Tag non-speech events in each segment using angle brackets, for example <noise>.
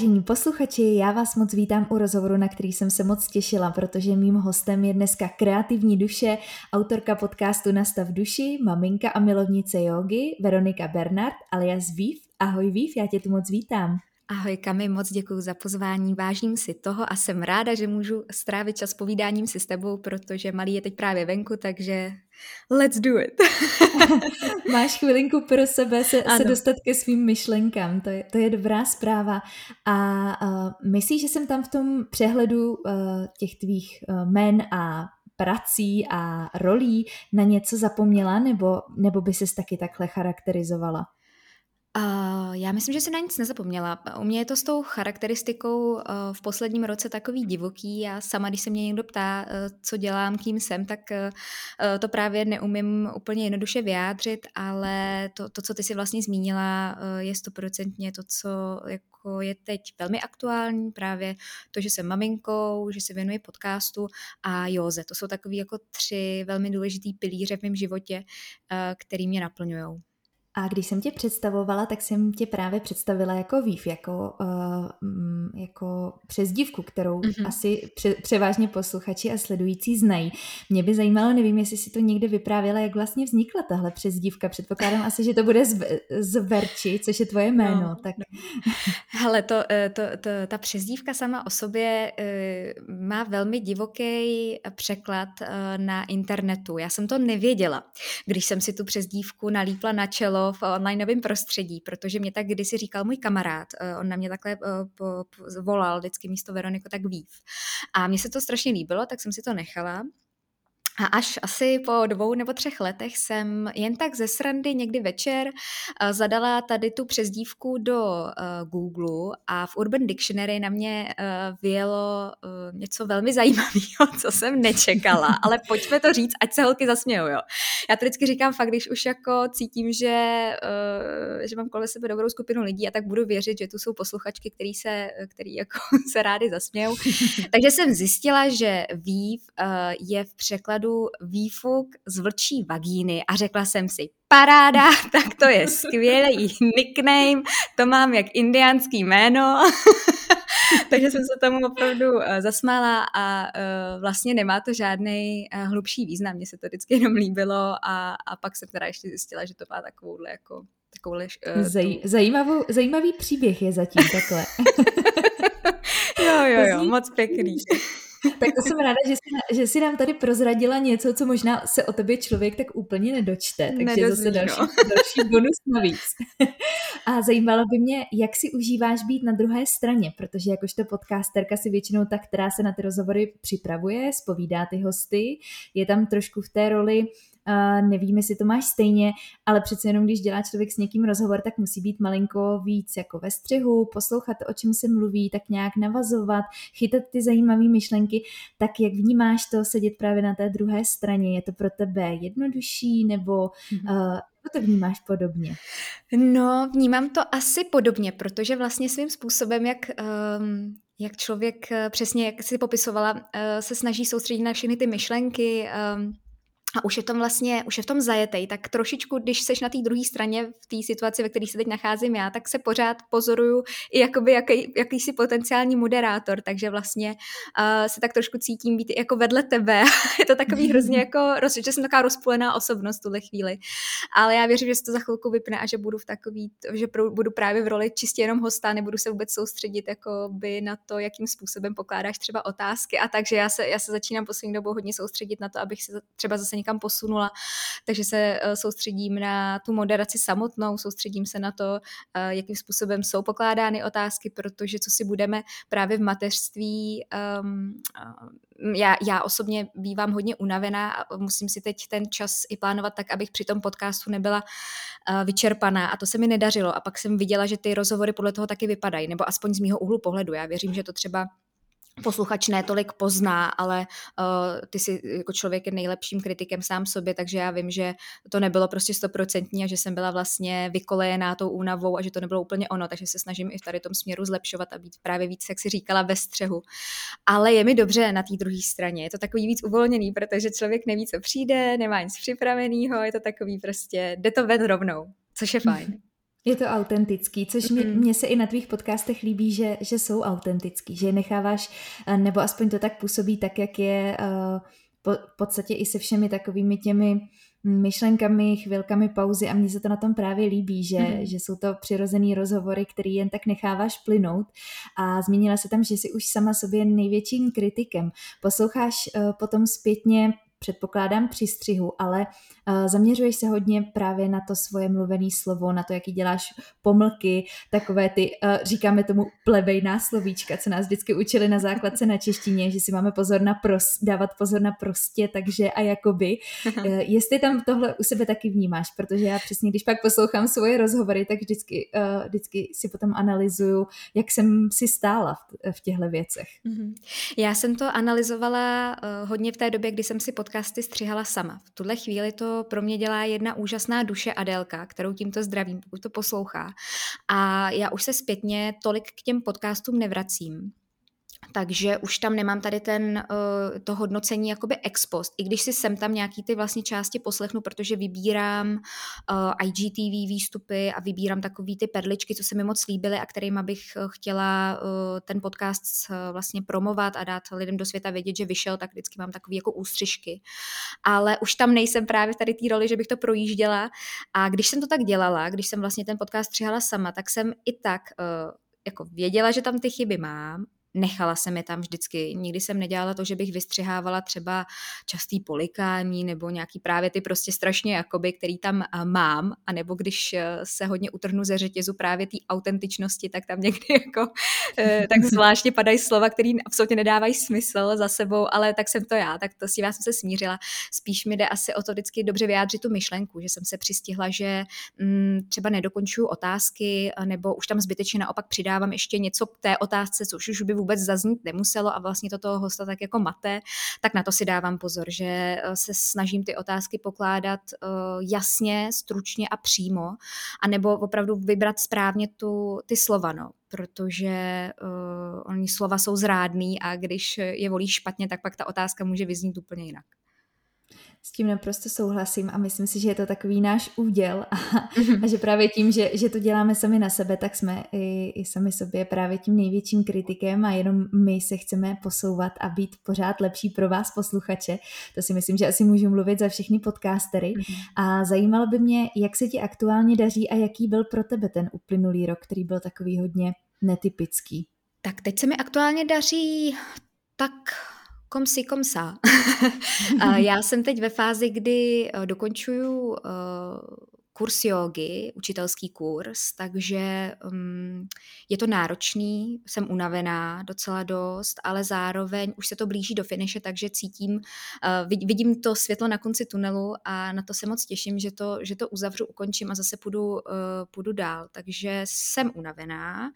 Vážení posluchači, já vás moc vítám u rozhovoru, na který jsem se moc těšila, protože mým hostem je dneska kreativní duše, autorka podcastu Nastav duši, maminka a milovnice jogy, Veronika Bernard alias Vív. Ahoj Vív, já tě tu moc vítám. Ahoj Kami, moc děkuji za pozvání, vážím si toho a jsem ráda, že můžu strávit čas povídáním si s tebou, protože malý je teď právě venku, takže let's do it. <laughs> Máš chvilinku pro sebe se, se dostat ke svým myšlenkám, to je, to je dobrá zpráva. A uh, myslíš, že jsem tam v tom přehledu uh, těch tvých uh, men a prací a rolí na něco zapomněla, nebo, nebo by ses taky takhle charakterizovala? Já myslím, že si na nic nezapomněla. U mě je to s tou charakteristikou uh, v posledním roce takový divoký. Já sama, když se mě někdo ptá, uh, co dělám, kým jsem, tak uh, to právě neumím úplně jednoduše vyjádřit, ale to, to co ty si vlastně zmínila, je stoprocentně to, co jako je teď velmi aktuální, právě to, že jsem maminkou, že se věnuji podcastu a józe. To jsou takový jako tři velmi důležitý pilíře v mém životě, který mě naplňují. A když jsem tě představovala, tak jsem tě právě představila jako výv, jako, uh, jako přezdívku, kterou mm-hmm. asi pře- převážně posluchači a sledující znají. Mě by zajímalo, nevím, jestli si to někde vyprávěla, jak vlastně vznikla tahle přezdívka. Předpokládám asi, že to bude z, z Verči, což je tvoje jméno. No, tak... No. Hele, to, eh, to, to, ta přezdívka sama o sobě uh, má velmi divoký překlad uh, na internetu. Já jsem to nevěděla, když jsem si tu přezdívku nalípla na čelo v onlineovém prostředí, protože mě tak kdysi říkal můj kamarád, eh, on na mě takhle eh, volal vždycky místo Veroniko tak vív. A mně se to strašně líbilo, tak jsem si to nechala a až asi po dvou nebo třech letech jsem jen tak ze srandy někdy večer uh, zadala tady tu přezdívku do uh, Google a v Urban Dictionary na mě uh, vyjelo uh, něco velmi <laughs> zajímavého, co jsem nečekala, ale pojďme to říct, ať se holky zasmějou, jo. Já to vždycky říkám fakt, když už jako cítím, že, uh, že mám kolem sebe dobrou skupinu lidí a tak budu věřit, že tu jsou posluchačky, který se, který jako <laughs> se rádi zasmějou. Takže jsem zjistila, že výv uh, je v překladu opravdu výfuk z vlčí vagíny a řekla jsem si, paráda, <laughs> tak to je skvělý nickname, to mám jak indiánský jméno. <laughs> Takže jsem se tomu opravdu uh, zasmála a uh, vlastně nemá to žádný uh, hlubší význam. Mně se to vždycky jenom líbilo a, a pak jsem teda ještě zjistila, že to má takovouhle jako takovouhle, uh, Zaj, tu... zajímavou, zajímavý příběh je zatím takhle. <laughs> jo, jo, jo, moc pěkný. Tak to jsem ráda, že jsi, že jsi nám tady prozradila něco, co možná se o tobě člověk tak úplně nedočte. Takže Nedozví, zase další, <laughs> další bonus navíc. <laughs> A zajímalo by mě, jak si užíváš být na druhé straně, protože jakožto podcasterka si většinou ta, která se na ty rozhovory připravuje, spovídá ty hosty, je tam trošku v té roli Uh, nevím, jestli to máš stejně, ale přece jenom, když dělá člověk s někým rozhovor, tak musí být malinko víc jako ve střihu, poslouchat, o čem se mluví, tak nějak navazovat, chytat ty zajímavé myšlenky. Tak jak vnímáš to sedět právě na té druhé straně? Je to pro tebe jednodušší nebo uh, to vnímáš podobně? No, vnímám to asi podobně, protože vlastně svým způsobem, jak um, jak člověk eh, přesně, jak si popisovala, eh, se snaží soustředit na všechny ty myšlenky, um, a už je tom vlastně, už je v tom zajetej, tak trošičku, když seš na té druhé straně v té situaci, ve které se teď nacházím já, tak se pořád pozoruju i jakoby jaký, jakýsi potenciální moderátor, takže vlastně uh, se tak trošku cítím být jako vedle tebe. <laughs> je to takový hrozně <laughs> jako, že jsem taková rozpůlená osobnost v tuhle chvíli. Ale já věřím, že se to za chvilku vypne a že budu v takový, že budu právě v roli čistě jenom hosta, nebudu se vůbec soustředit jako by na to, jakým způsobem pokládáš třeba otázky a takže já se, já se začínám poslední dobou hodně soustředit na to, abych se třeba zase někam posunula, takže se eh, soustředím na tu moderaci samotnou, soustředím se na to, eh, jakým způsobem jsou pokládány otázky, protože co si budeme právě v mateřství, um, já, já osobně bývám hodně unavená a musím si teď ten čas i plánovat tak, abych při tom podcastu nebyla uh, vyčerpaná. A to se mi nedařilo. A pak jsem viděla, že ty rozhovory podle toho taky vypadají, nebo aspoň z mýho úhlu pohledu. Já věřím, že to třeba posluchač ne tolik pozná, ale uh, ty si jako člověk je nejlepším kritikem sám sobě, takže já vím, že to nebylo prostě stoprocentní a že jsem byla vlastně vykolejená tou únavou a že to nebylo úplně ono, takže se snažím i v tady tom směru zlepšovat a být právě víc, jak si říkala, ve střehu. Ale je mi dobře na té druhé straně, je to takový víc uvolněný, protože člověk neví, co přijde, nemá nic připraveného, je to takový prostě, jde to ven rovnou, což je fajn. <laughs> Je to autentický, což mm. mně se i na tvých podcastech líbí, že, že jsou autentický, že je necháváš, eh, nebo aspoň to tak působí tak, jak je uh, po, v podstatě i se všemi takovými těmi myšlenkami, chvilkami pauzy a mně se to na tom právě líbí, že, mm. že jsou to přirozený rozhovory, který jen tak necháváš plynout a zmínila se tam, že jsi už sama sobě největším kritikem. Posloucháš uh, potom zpětně předpokládám při střihu, ale uh, zaměřuješ se hodně právě na to svoje mluvené slovo, na to, jaký děláš pomlky, takové ty, uh, říkáme tomu plebejná slovíčka, co nás vždycky učili na základce na češtině, že si máme pozor na pros, dávat pozor na prostě, takže a jakoby. Uh, jestli tam tohle u sebe taky vnímáš, protože já přesně, když pak poslouchám svoje rozhovory, tak vždycky, uh, vždycky si potom analyzuju, jak jsem si stála v, v těchto věcech. Mm-hmm. Já jsem to analyzovala uh, hodně v té době, kdy jsem si pod podcasty střihala sama. V tuhle chvíli to pro mě dělá jedna úžasná duše Adelka, kterou tímto zdravím, pokud to poslouchá. A já už se zpětně tolik k těm podcastům nevracím, takže už tam nemám tady ten, uh, to hodnocení jakoby ex post, i když si sem tam nějaký ty vlastně části poslechnu, protože vybírám uh, IGTV výstupy a vybírám takový ty perličky, co se mi moc líbily a kterým bych eh, chtěla ten podcast vlastně promovat a dát lidem do světa vědět, že vyšel, tak vždycky mám takový jako ústřižky. Ale už tam nejsem právě tady té roli, že bych to projížděla a když jsem to tak dělala, když jsem vlastně ten podcast přihala sama, tak jsem i tak jako věděla, že tam ty chyby mám, nechala jsem je tam vždycky. Nikdy jsem nedělala to, že bych vystřihávala třeba častý polikání nebo nějaký právě ty prostě strašně jakoby, který tam eh, mám, a nebo když eh, se hodně utrhnu ze řetězu právě té autentičnosti, tak tam někdy <laughs> jako eh, tak <laughs> zvláštně padají slova, které absolutně nedávají smysl za sebou, ale tak jsem to já, tak to si vás jsem se smířila. Spíš mi jde asi o to vždycky dobře vyjádřit tu myšlenku, že jsem se přistihla, že mm, třeba nedokončuju otázky, nebo už tam zbytečně naopak přidávám ještě něco k té otázce, což už by vůbec zaznít nemuselo a vlastně to toho hosta tak jako mate, tak na to si dávám pozor, že eh, se snažím ty otázky pokládat eh, jasně, stručně a přímo, anebo opravdu vybrat správně tu, ty slova, no protože uh, oni slova jsou zrádný a když je volíš špatně, tak pak ta otázka může vyznít úplně jinak. S tím naprosto souhlasím a myslím si, že je to takový náš úděl a, a že právě tím, že, že to děláme sami na sebe, tak jsme i, i sami sobě právě tím největším kritikem a jenom my se chceme posouvat a být pořád lepší pro vás posluchače. To si myslím, že asi můžu mluvit za všechny podcastery. A zajímalo by mě, jak se ti aktuálně daří a jaký byl pro tebe ten uplynulý rok, který byl takový hodně netypický. Tak teď se mi aktuálně daří tak Kom si, kom sa. <laughs> Já jsem teď ve fázi, kdy eh, dokončuju eh, kurz jogy, učitelský kurz, takže um, je to náročný, jsem unavená docela dost, ale zároveň už se to blíží do finiše, takže cítím, uh, vidím to světlo na konci tunelu a na to se moc těším, že to, že to uzavřu, ukončím a zase půjdu, uh, půjdu dál. Takže jsem unavená,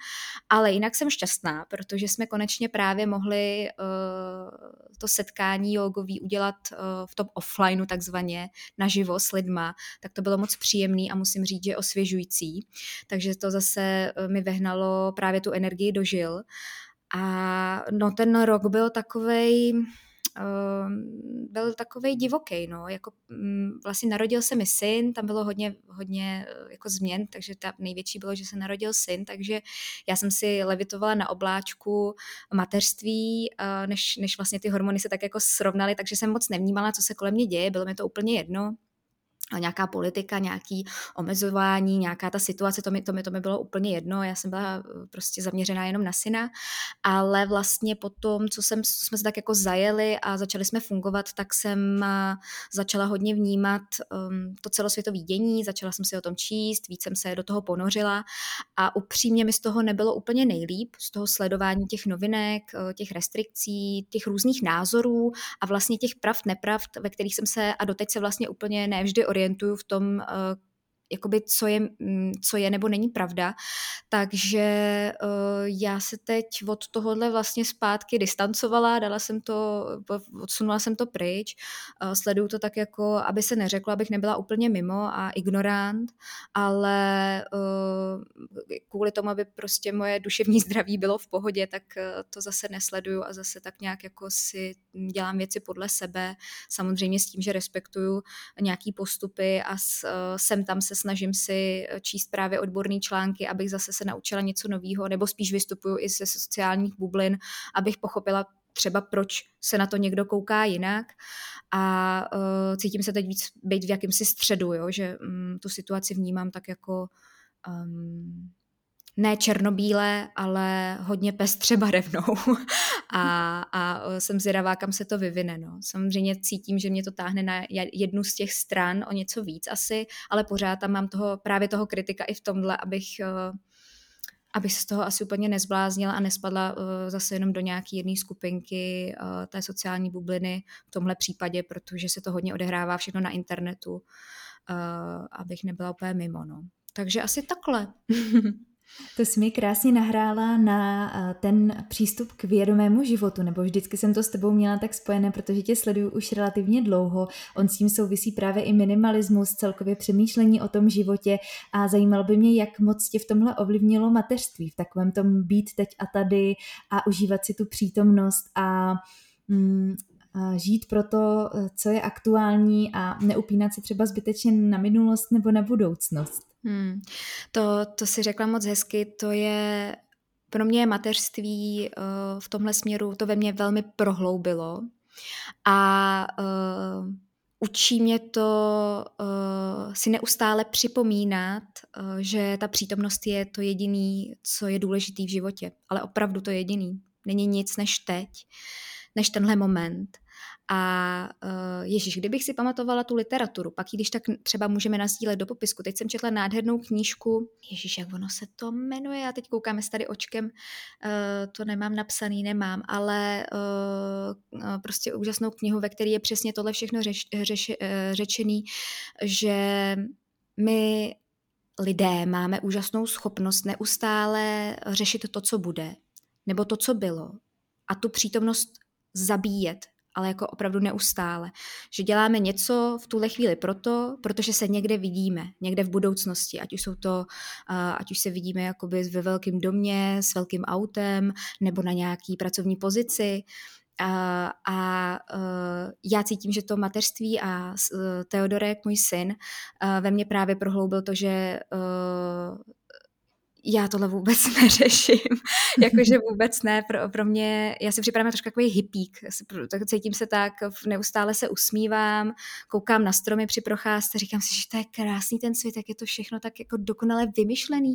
ale jinak jsem šťastná, protože jsme konečně právě mohli uh, to setkání jogový udělat uh, v tom offlineu takzvaně, naživo s lidma, tak to bylo moc příjemné příjemný a musím říct, že osvěžující. Takže to zase eh, mi vehnalo právě tu energii do žil. A no ten rok byl takovej, uh, byl takový divoký, no, jako um, vlastně narodil se mi syn, tam bylo hodně, hodně uh, jako změn, takže ta největší bylo, že se narodil syn, takže já jsem si levitovala na obláčku mateřství, uh, než, než vlastně ty hormony se tak jako srovnaly, takže jsem moc nevnímala, co se kolem mě děje, bylo mi to úplně jedno nějaká politika, nějaký omezování, nějaká ta situace, to mi, to mi, to mi bylo úplně jedno, já jsem byla eh, prostě zaměřená jenom na syna, ale vlastně potom, co, jsem, jsme se tak jako zajeli a začali jsme fungovat, tak jsem eh, začala hodně vnímat um, to celosvětové dění, začala jsem si o tom číst, víc jsem se do toho ponořila a upřímně mi z toho nebylo úplně nejlíp, z toho sledování těch novinek, eh, těch restrikcí, těch různých názorů a vlastně těch pravd, nepravd, ve kterých jsem se a doteď se vlastně úplně nevždy orientuju v tom, eh, jakoby co je, mm, co je nebo není pravda. Takže uh, já se teď od tohohle vlastně zpátky distancovala, dala jsem to, odsunula jsem to pryč, uh, sleduju to tak jako, aby se neřeklo, abych nebyla úplně mimo a ignorant, ale uh, kvůli tomu, aby prostě moje duševní zdraví bylo v pohodě, tak to zase nesleduju a zase tak nějak jako si dělám věci podle sebe, samozřejmě s tím, že respektuju nějaký postupy a s, uh, sem tam se zase snažím si číst právě odborné články, abych zase se naučila něco nového, nebo spíš vystupuju i ze sociálních bublin, abych pochopila třeba proč se na to někdo kouká jinak a uh, cítím se teď víc být v jakýmsi středu, jo? že um, tu situaci vnímám tak jako um, ne černobílé, ale hodně pestře barevnou <laughs> a, a jsem zvědavá, kam se to vyvine. No. Samozřejmě cítím, že mě to táhne na jednu z těch stran o něco víc asi, ale pořád tam mám toho, právě toho kritika i v tomhle, abych abych se z toho asi úplně nezbláznila a nespadla uh, zase jenom do nějaké jedné skupinky uh, té sociální bubliny v tomhle případě, protože se to hodně odehrává všechno na internetu, uh, abych nebyla úplně mimo. No. Takže asi takhle. <laughs> To jsi mi krásně nahrála na ten přístup k vědomému životu, nebo vždycky jsem to s tebou měla tak spojené, protože tě sleduju už relativně dlouho. On s tím souvisí právě i minimalismus, celkově přemýšlení o tom životě a zajímalo by mě, jak moc tě v tomhle ovlivnilo mateřství, v takovém tom být teď a tady a užívat si tu přítomnost a mm, žít pro to, co je aktuální a neupínat se třeba zbytečně na minulost nebo na budoucnost. Hmm. To, to si řekla moc hezky, to je pro mě mateřství uh, v tomhle směru, to ve mně velmi prohloubilo a uh, učí mě to uh, si neustále připomínat, uh, že ta přítomnost je to jediný, co je důležitý v životě, ale opravdu to jediný. Není nic než teď, než tenhle moment. A uh, Ježíš, kdybych si pamatovala tu literaturu, pak ji když tak třeba můžeme nazdílet do popisku. Teď jsem četla nádhernou knížku, Ježíš, jak ono se to jmenuje, já teď koukám, jestli tady očkem, uh, to nemám napsaný, nemám, ale uh, prostě úžasnou knihu, ve které je přesně tohle všechno řeš, řeš, uh, řečený, že my lidé máme úžasnou schopnost neustále řešit to, co bude, nebo to, co bylo a tu přítomnost zabíjet ale jako opravdu neustále. Že děláme něco v tuhle chvíli proto, protože se někde vidíme, někde v budoucnosti, ať už jsou to, ať už se vidíme jakoby ve velkém domě, s velkým autem, nebo na nějaký pracovní pozici, a, a uh, já cítím, že to mateřství a uh, Teodorek, můj syn, ve mně právě prohloubil to, že já tohle vůbec <laughs> neřeším, jakože vůbec ne, pro, pro mě, já si připadám trošku takový hippík, tak cítím se tak, neustále se usmívám, koukám na stromy při procházce, říkám si, že to je krásný ten svět, jak je to všechno tak jako dokonale vymyšlený,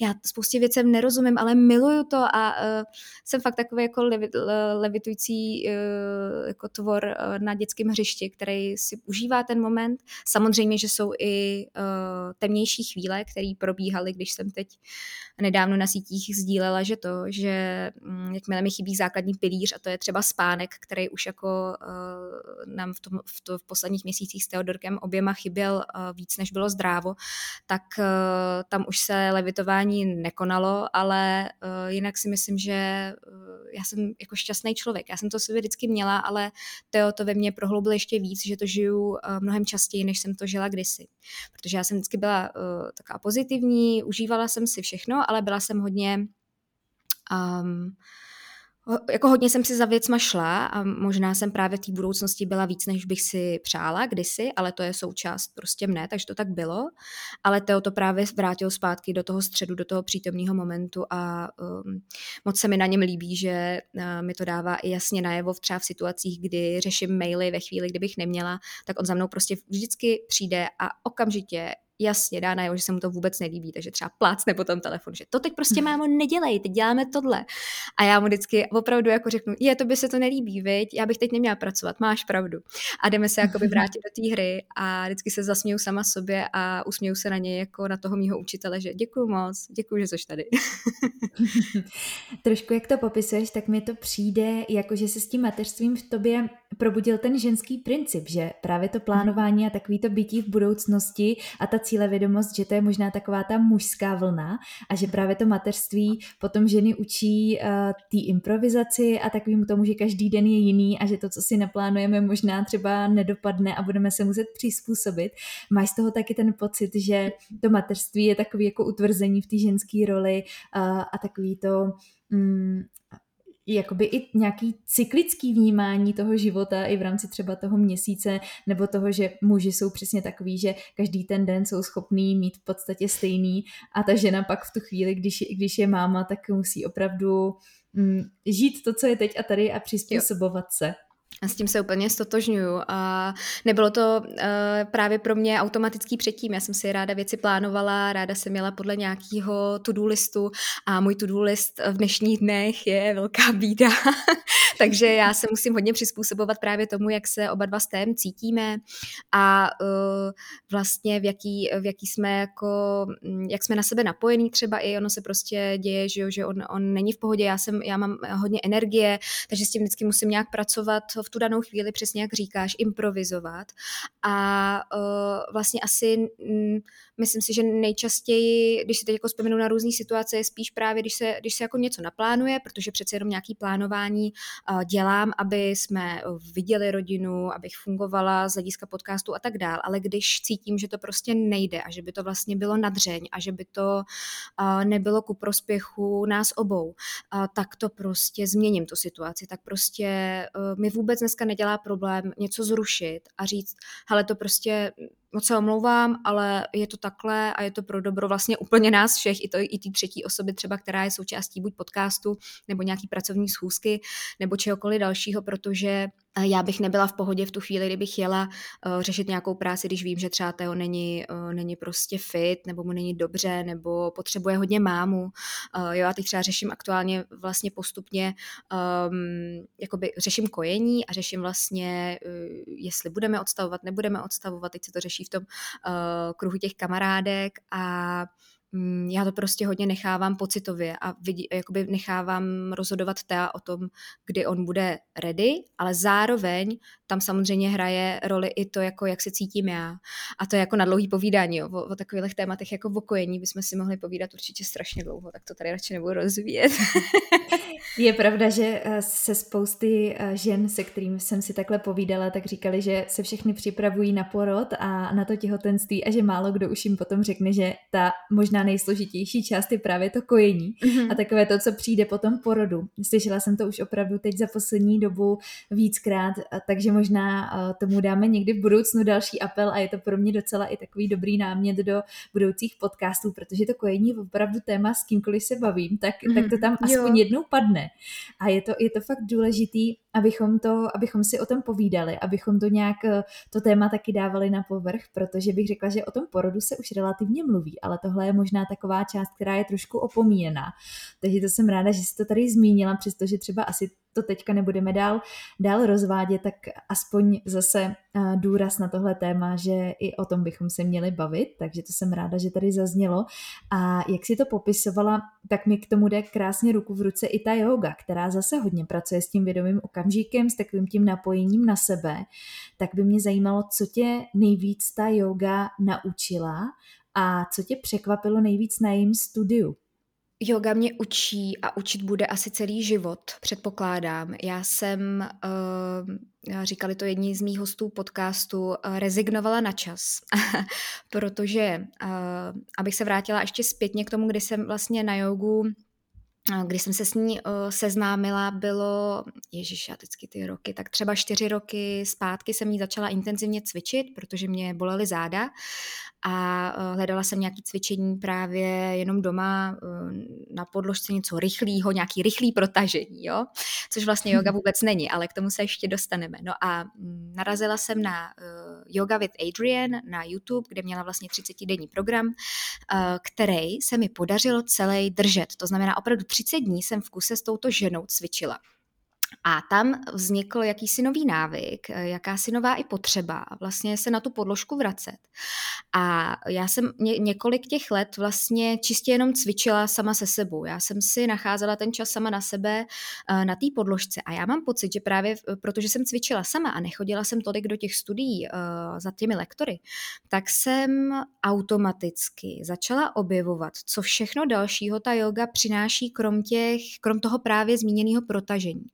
já spoustě věcem nerozumím, ale miluju to a uh, jsem fakt takový jako levi, levitující uh, jako tvor uh, na dětském hřišti, který si užívá ten moment, samozřejmě, že jsou i uh, temnější chvíle, které probíhaly, když jsem teď nedávno na sítích sdílela, že to, že mm, jakmile mi chybí základní pilíř a to je třeba spánek, který už jako uh, nám v, tom, v, to, v posledních měsících s Teodorkem oběma chyběl uh, víc, než bylo zdrávo, tak uh, tam už se levitování nekonalo, ale uh, jinak si myslím, že uh, já jsem jako šťastný člověk. Já jsem to sobě vždycky měla, ale Teo to ve mně prohloubil ještě víc, že to žiju uh, mnohem častěji, než jsem to žila kdysi. Protože já jsem vždycky byla uh, taková pozitivní, užívala jsem si všechno, ale byla jsem hodně um, jako hodně jsem si za věcma šla a možná jsem právě v té budoucnosti byla víc, než bych si přála kdysi, ale to je součást prostě mne, takže to tak bylo. Ale Teo to právě vrátil zpátky do toho středu, do toho přítomného momentu a um, moc se mi na něm líbí, že uh, mi to dává i jasně najevo v třeba v situacích, kdy řeším maily ve chvíli, kdybych neměla, tak on za mnou prostě vždycky přijde a okamžitě jasně dá najevo, že se mu to vůbec nelíbí, takže třeba plácne po tom telefonu, že to teď prostě mámo nedělej, teď děláme tohle. A já mu vždycky opravdu jako řeknu, je, to by se to nelíbí, viď? já bych teď neměla pracovat, máš pravdu. A jdeme se jakoby vrátit do té hry a vždycky se zasměju sama sobě a usměju se na něj jako na toho mýho učitele, že děkuju moc, děkuju, že jsi tady. <laughs> Trošku jak to popisuješ, tak mi to přijde, jako že se s tím mateřstvím v tobě probudil ten ženský princip, že právě to plánování a takový to bytí v budoucnosti a ta cílevědomost, že to je možná taková ta mužská vlna a že právě to mateřství potom ženy učí uh, té improvizaci a takovým tomu, že každý den je jiný a že to, co si naplánujeme, možná třeba nedopadne a budeme se muset přizpůsobit. Máš z toho taky ten pocit, že to mateřství je takový jako utvrzení v té ženské roli uh, a takový to um, jakoby i nějaký cyklický vnímání toho života i v rámci třeba toho měsíce, nebo toho, že muži jsou přesně takový, že každý ten den jsou schopný mít v podstatě stejný a ta žena pak v tu chvíli, když, když je máma, tak musí opravdu mm, žít to, co je teď a tady a přizpůsobovat jo. se. A s tím se úplně stotožňuju. A nebylo to uh, právě pro mě automatický předtím. Já jsem si ráda věci plánovala, ráda jsem měla podle nějakého to-do listu a můj to-do list v dnešních dnech je velká bída. <laughs> Takže já se musím hodně přizpůsobovat právě tomu, jak se oba dva s tém cítíme a uh, vlastně v jaký, v jaký jsme jako, mm, jak jsme na sebe napojení třeba i ono se prostě děje, že, jo, že on, on není v pohodě, já, jsem, já mám hodně energie, takže s tím vždycky musím nějak pracovat v tu danou chvíli, přesně jak říkáš, improvizovat. A uh, vlastně asi mm, myslím si, že nejčastěji, když si teď jako vzpomenu na různé situace, je spíš právě, když se, když se jako něco naplánuje, protože přece jenom nějaký plánování uh, dělám, aby jsme viděli rodinu, abych fungovala z hlediska podcastu a tak dál, ale když cítím, že to prostě nejde a že by to vlastně bylo nadřeň a že by to uh, nebylo ku prospěchu nás obou, uh, tak to prostě změním tu situaci, tak prostě uh, mi vůbec dneska nedělá problém něco zrušit a říct, hele, to prostě moc se omlouvám, ale je to takhle a je to pro dobro vlastně úplně nás všech, i, to, i ty třetí osoby třeba, která je součástí buď podcastu, nebo nějaký pracovní schůzky, nebo čehokoliv dalšího, protože já bych nebyla v pohodě v tu chvíli, kdybych jela uh, řešit nějakou práci, když vím, že třeba Teo není, uh, není prostě fit, nebo mu není dobře, nebo potřebuje hodně mámu. Uh, jo, já teď třeba řeším aktuálně vlastně postupně, um, jakoby řeším kojení a řeším vlastně, uh, jestli budeme odstavovat, nebudeme odstavovat, teď se to řeší v tom uh, kruhu těch kamarádek a Mm, já to prostě hodně nechávám pocitově a vidí, jakoby nechávám rozhodovat Tea o tom, kdy on bude ready, ale zároveň tam samozřejmě hraje roli i to, jako jak se cítím já. A to je jako na dlouhý povídání, jo. O, o takových tématech jako vokojení bychom si mohli povídat určitě strašně dlouho, tak to tady radši nebudu rozvíjet. <laughs> je pravda, že eh, se spousty eh, žen, se kterými jsem si takhle povídala, tak říkali, že se všechny připravují na porod a na to těhotenství a že málo kdo už jim potom řekne, že ta možná nejsložitější část je právě to kojení mm-hmm. a takové to, co přijde po tom porodu. Slyšela jsem to už opravdu teď za poslední dobu víckrát, takže možná tomu dáme někdy v budoucnu další apel a je to pro mě docela i takový dobrý námět do budoucích podcastů, protože to kojení je opravdu téma, s kýmkoliv se bavím, tak, mm, tak to tam aspoň jo. jednou padne. A je to, je to fakt důležitý, abychom, to, abychom si o tom povídali, abychom to nějak, eh, to téma taky dávali na povrch, protože bych řekla, že o tom porodu se už relativně mluví, ale tohle je možná taková část, která je trošku opomíjená. Takže to jsem ráda, že jsi to tady zmínila, přestože třeba asi to teďka nebudeme dál, dál rozvádět, tak aspoň zase eh, důraz na tohle téma, že i o tom bychom se měli bavit, takže to jsem ráda, že tady zaznělo. A jak si to popisovala, tak mi k tomu jde krásně ruku v ruce i ta yoga, která zase hodně pracuje s tím vědomým okamžikem, s takovým tím napojením na sebe. Tak by mě zajímalo, co tě nejvíc ta yoga naučila a co tě překvapilo nejvíc na jejím studiu. Yoga mě učí a učit bude asi celý život, předpokládám. Já jsem, uh, říkali to jedni z mých hostů podcastu, uh, rezignovala na čas, <laughs> protože, uh, abych se vrátila ještě zpětně k tomu, kdy jsem vlastně na jogu když jsem se s ní uh, seznámila, bylo, ježiš, já vždycky ty roky, tak třeba čtyři roky zpátky jsem ní začala intenzivně cvičit, protože mě bolely záda a uh, hledala jsem nějaké cvičení právě jenom doma uh, na podložce něco rychlého, nějaký rychlý protažení, jo? což vlastně <laughs> yoga vůbec není, ale k tomu se ještě dostaneme. No a mm, narazila jsem na Yoga with Adrian na YouTube, kde měla vlastně 30-denní program, uh, který se mi podařilo celý držet. To znamená opravdu 30 dní jsem v kuse s touto ženou cvičila. A tam vznikl jakýsi nový návyk, eh, jakási nová i potřeba vlastně se na tu podložku vracet. A já jsem ně, několik těch let vlastně čistě jenom cvičila sama se sebou. Já jsem si nacházela ten čas sama na sebe eh, na té podložce. A já mám pocit, že právě protože jsem cvičila sama a nechodila jsem tolik do těch studií uh, za těmi lektory, tak jsem automaticky začala objevovat, co všechno dalšího ta yoga přináší krom, těch, krom toho právě zmíněného protažení.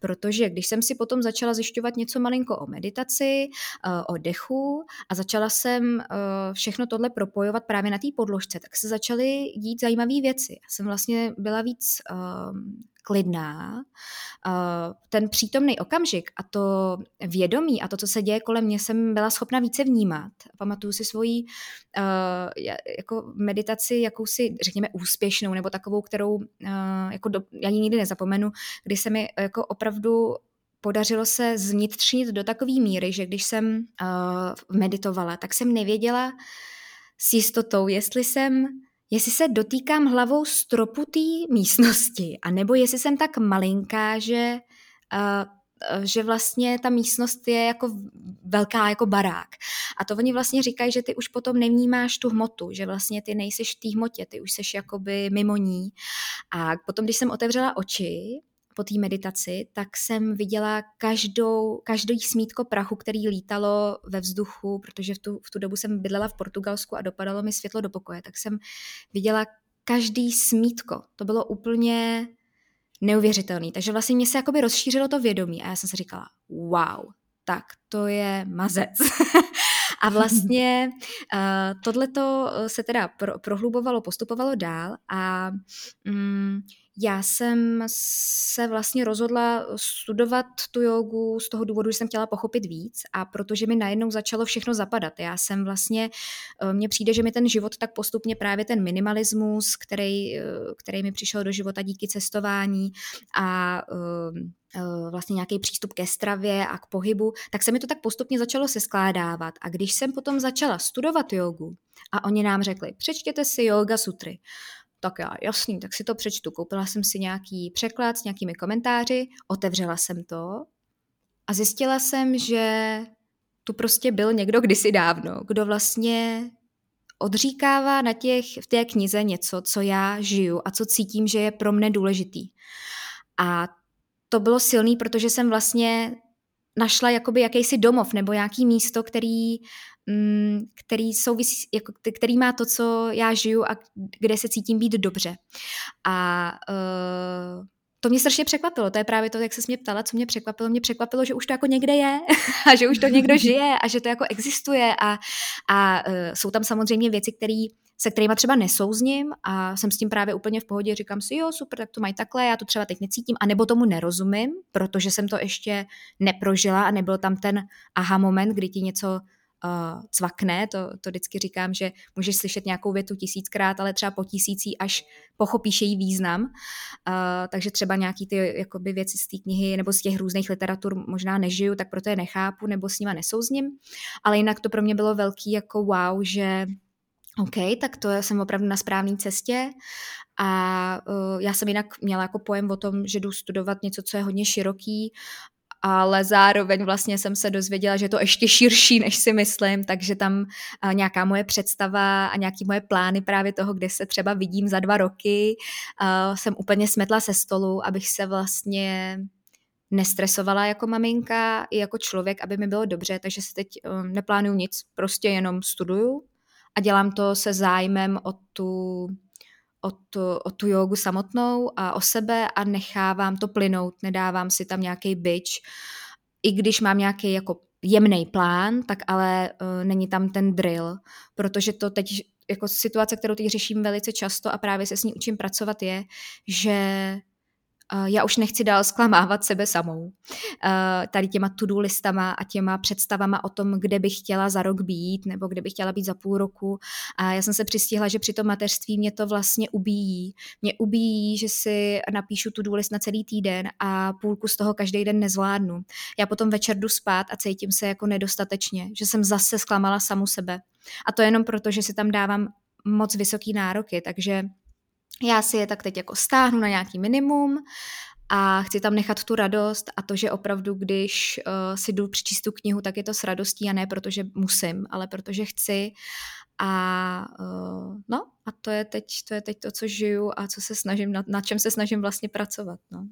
Protože když jsem si potom začala zjišťovat něco malinko o meditaci, eh, o dechu a začala jsem eh, všechno tohle propojovat právě na té podložce, tak se začaly dít zajímavé věci. Já jsem vlastně byla víc ehm, klidná, ten přítomný okamžik a to vědomí a to, co se děje kolem mě, jsem byla schopna více vnímat. Pamatuju si svoji jako meditaci jakousi, řekněme, úspěšnou nebo takovou, kterou jako do, já ji nikdy nezapomenu, kdy se mi jako opravdu podařilo se zvnitřnit do takové míry, že když jsem meditovala, tak jsem nevěděla s jistotou, jestli jsem jestli se dotýkám hlavou stropu té místnosti, anebo jestli jsem tak malinká, že, uh, že vlastně ta místnost je jako velká jako barák. A to oni vlastně říkají, že ty už potom nevnímáš tu hmotu, že vlastně ty nejseš v té hmotě, ty už seš jakoby mimo ní. A potom, když jsem otevřela oči, po té meditaci, tak jsem viděla každou, každý smítko prachu, který lítalo ve vzduchu, protože v tu, v tu dobu jsem bydlela v Portugalsku a dopadalo mi světlo do pokoje, tak jsem viděla každý smítko. To bylo úplně neuvěřitelný. Takže vlastně mě se jakoby rozšířilo to vědomí a já jsem si říkala, wow, tak to je mazec. <laughs> a vlastně uh, tohleto se teda pro, prohlubovalo, postupovalo dál a um, já jsem se vlastně rozhodla studovat tu jogu z toho důvodu, že jsem chtěla pochopit víc a protože mi najednou začalo všechno zapadat. Já jsem vlastně, eh, mně přijde, že mi ten život tak postupně právě ten minimalismus, který, eh, který mi přišel do života díky cestování a eh, vlastně nějaký přístup ke stravě a k pohybu, tak se mi to tak postupně začalo seskládávat. A když jsem potom začala studovat jogu a oni nám řekli, přečtěte si yoga sutry, tak já, jasný, tak si to přečtu. Koupila jsem si nějaký překlad s nějakými komentáři, otevřela jsem to a zjistila jsem, že tu prostě byl někdo kdysi dávno, kdo vlastně odříkává na těch, v té knize něco, co já žiju a co cítím, že je pro mne důležitý. A to bylo silný, protože jsem vlastně našla jakoby jakýsi domov nebo nějaký místo, který Mm, který, souvisí, jako, který má to, co já žiju a kde se cítím být dobře. A uh, to mě strašně překvapilo. To je právě to, jak se mě ptala, co mě překvapilo. Mě překvapilo, že už to jako někde je <laughs> a že už to někdo žije a že to jako existuje a, a uh, jsou tam samozřejmě věci, které se kterými třeba nesouzním a jsem s tím právě úplně v pohodě, říkám si, jo, super, tak to mají takhle, já to třeba teď necítím, a nebo tomu nerozumím, protože jsem to ještě neprožila a nebyl tam ten aha moment, kdy ti něco uh, cvakne, to, to vždycky říkám, že můžeš slyšet nějakou větu tisíckrát, ale třeba po tisící až pochopíš její význam, uh, takže třeba nějaký ty jakoby věci z té knihy nebo z těch různých literatur možná nežiju, tak proto je nechápu nebo s nima nesouzním, ale jinak to pro mě bylo velký jako wow, že OK, tak to jsem opravdu na správné cestě. A uh, já jsem jinak měla jako pojem o tom, že jdu studovat něco, co je hodně široký ale zároveň vlastně jsem se dozvěděla, že je to ještě širší, než si myslím, takže tam nějaká moje představa a nějaký moje plány právě toho, kde se třeba vidím za dva roky, jsem úplně smetla se stolu, abych se vlastně nestresovala jako maminka i jako člověk, aby mi bylo dobře, takže si teď um, neplánuju nic, prostě jenom studuju a dělám to se zájmem o tu o tu, o tu jogu samotnou a o sebe a nechávám to plynout, nedávám si tam nějaký byč. I když mám nějaký jako jemný plán, tak ale uh, není tam ten drill, protože to teď jako situace, kterou teď řeším velice často a právě se s ní učím pracovat je, že já už nechci dál zklamávat sebe samou. Tady těma to-do listama a těma představama o tom, kde bych chtěla za rok být nebo kde bych chtěla být za půl roku. A já jsem se přistihla, že při tom mateřství mě to vlastně ubíjí. Mě ubíjí, že si napíšu to-do list na celý týden a půlku z toho každý den nezvládnu. Já potom večer jdu spát a cítím se jako nedostatečně, že jsem zase zklamala samu sebe. A to jenom proto, že si tam dávám moc vysoký nároky, takže já si je tak teď jako stáhnu na nějaký minimum a chci tam nechat tu radost a to, že opravdu, když uh, si jdu přečíst tu knihu, tak je to s radostí a ne protože musím, ale protože chci a uh, no a to je, teď, to je teď to, co žiju a co se snažím, na, na čem se snažím vlastně pracovat. No.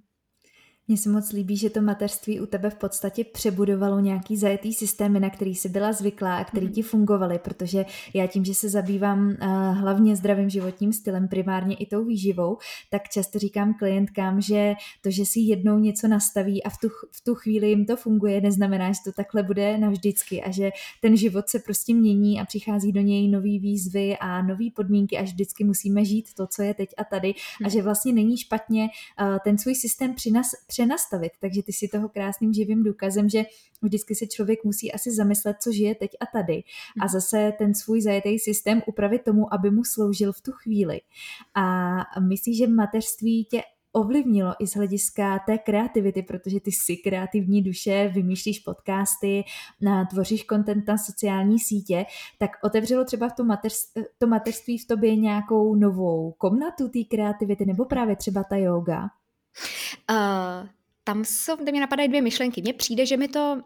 Mně se moc líbí, že to mateřství u tebe v podstatě přebudovalo nějaký zajetý systémy, na který jsi byla zvyklá a který mhm. ti fungovaly, protože já tím, že se zabývám uh, hlavně zdravým životním stylem, primárně i tou výživou, tak často říkám klientkám, že to, že si jednou něco nastaví a v tu, v tu chvíli jim to funguje, neznamená, že to takhle bude navždycky a že ten život se prostě mění a přichází do něj nový výzvy a nové podmínky a vždycky musíme žít to, co je teď a tady a že vlastně není špatně uh, ten svůj systém přinas, přenastavit. Takže ty si toho krásným živým důkazem, že vždycky si člověk musí asi zamyslet, co žije teď a tady a zase ten svůj zajetý systém upravit tomu, aby mu sloužil v tu chvíli. A myslíš, že mateřství tě ovlivnilo i z hlediska té kreativity, protože ty jsi kreativní duše, vymýšlíš podcasty, tvoříš content na sociální sítě, tak otevřelo třeba v to, mateř, to mateřství v tobě nějakou novou komnatu té kreativity, nebo právě třeba ta yoga? Uh, tam jsou, kde mě napadají dvě myšlenky. Mně přijde, že mi to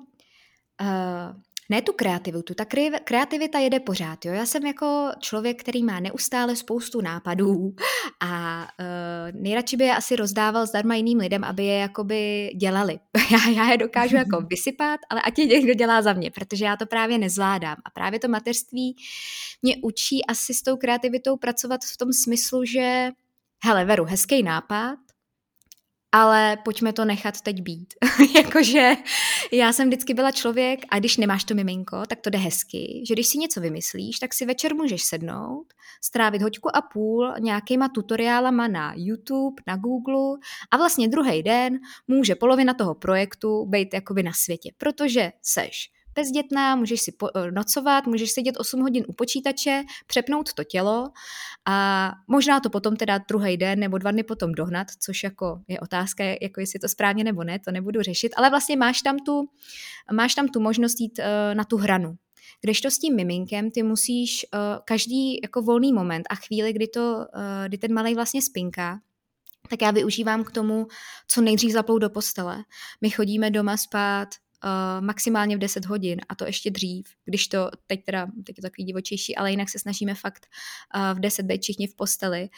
uh, ne tu kreativitu, ta kreativita jede pořád. Jo? Já jsem jako člověk, který má neustále spoustu nápadů a uh, nejradši by je asi rozdával zdarma jiným lidem, aby je jakoby dělali. <laughs> já, já je dokážu jako <laughs> vysypat, ale ať je někdo dělá za mě, protože já to právě nezvládám. A právě to mateřství mě učí asi s tou kreativitou pracovat v tom smyslu, že hele, Veru, hezký nápad, ale pojďme to nechat teď být. <laughs> Jakože já jsem vždycky byla člověk a když nemáš to miminko, tak to jde hezky, že když si něco vymyslíš, tak si večer můžeš sednout, strávit hoďku a půl nějakýma tutoriálama na YouTube, na Google a vlastně druhý den může polovina toho projektu být jakoby na světě, protože seš bezdětná, můžeš si po, eh, nocovat, můžeš sedět 8 hodin u počítače, přepnout to tělo a možná to potom teda druhý den nebo dva dny potom dohnat, což jako je otázka, jako jestli to správně nebo ne, to nebudu řešit, ale vlastně máš tam tu, máš tam tu možnost jít uh, na tu hranu. Když to s tím miminkem, ty musíš uh, každý jako volný moment a chvíli, kdy, to, uh, kdy ten malý vlastně spinká, tak já využívám k tomu, co nejdřív zaplout do postele. My chodíme doma spát uh, maximálně v 10 hodin a to ještě dřív, když to teď teda, teď je to takový divočejší, ale jinak se snažíme fakt uh, v 10 být všichni v posteli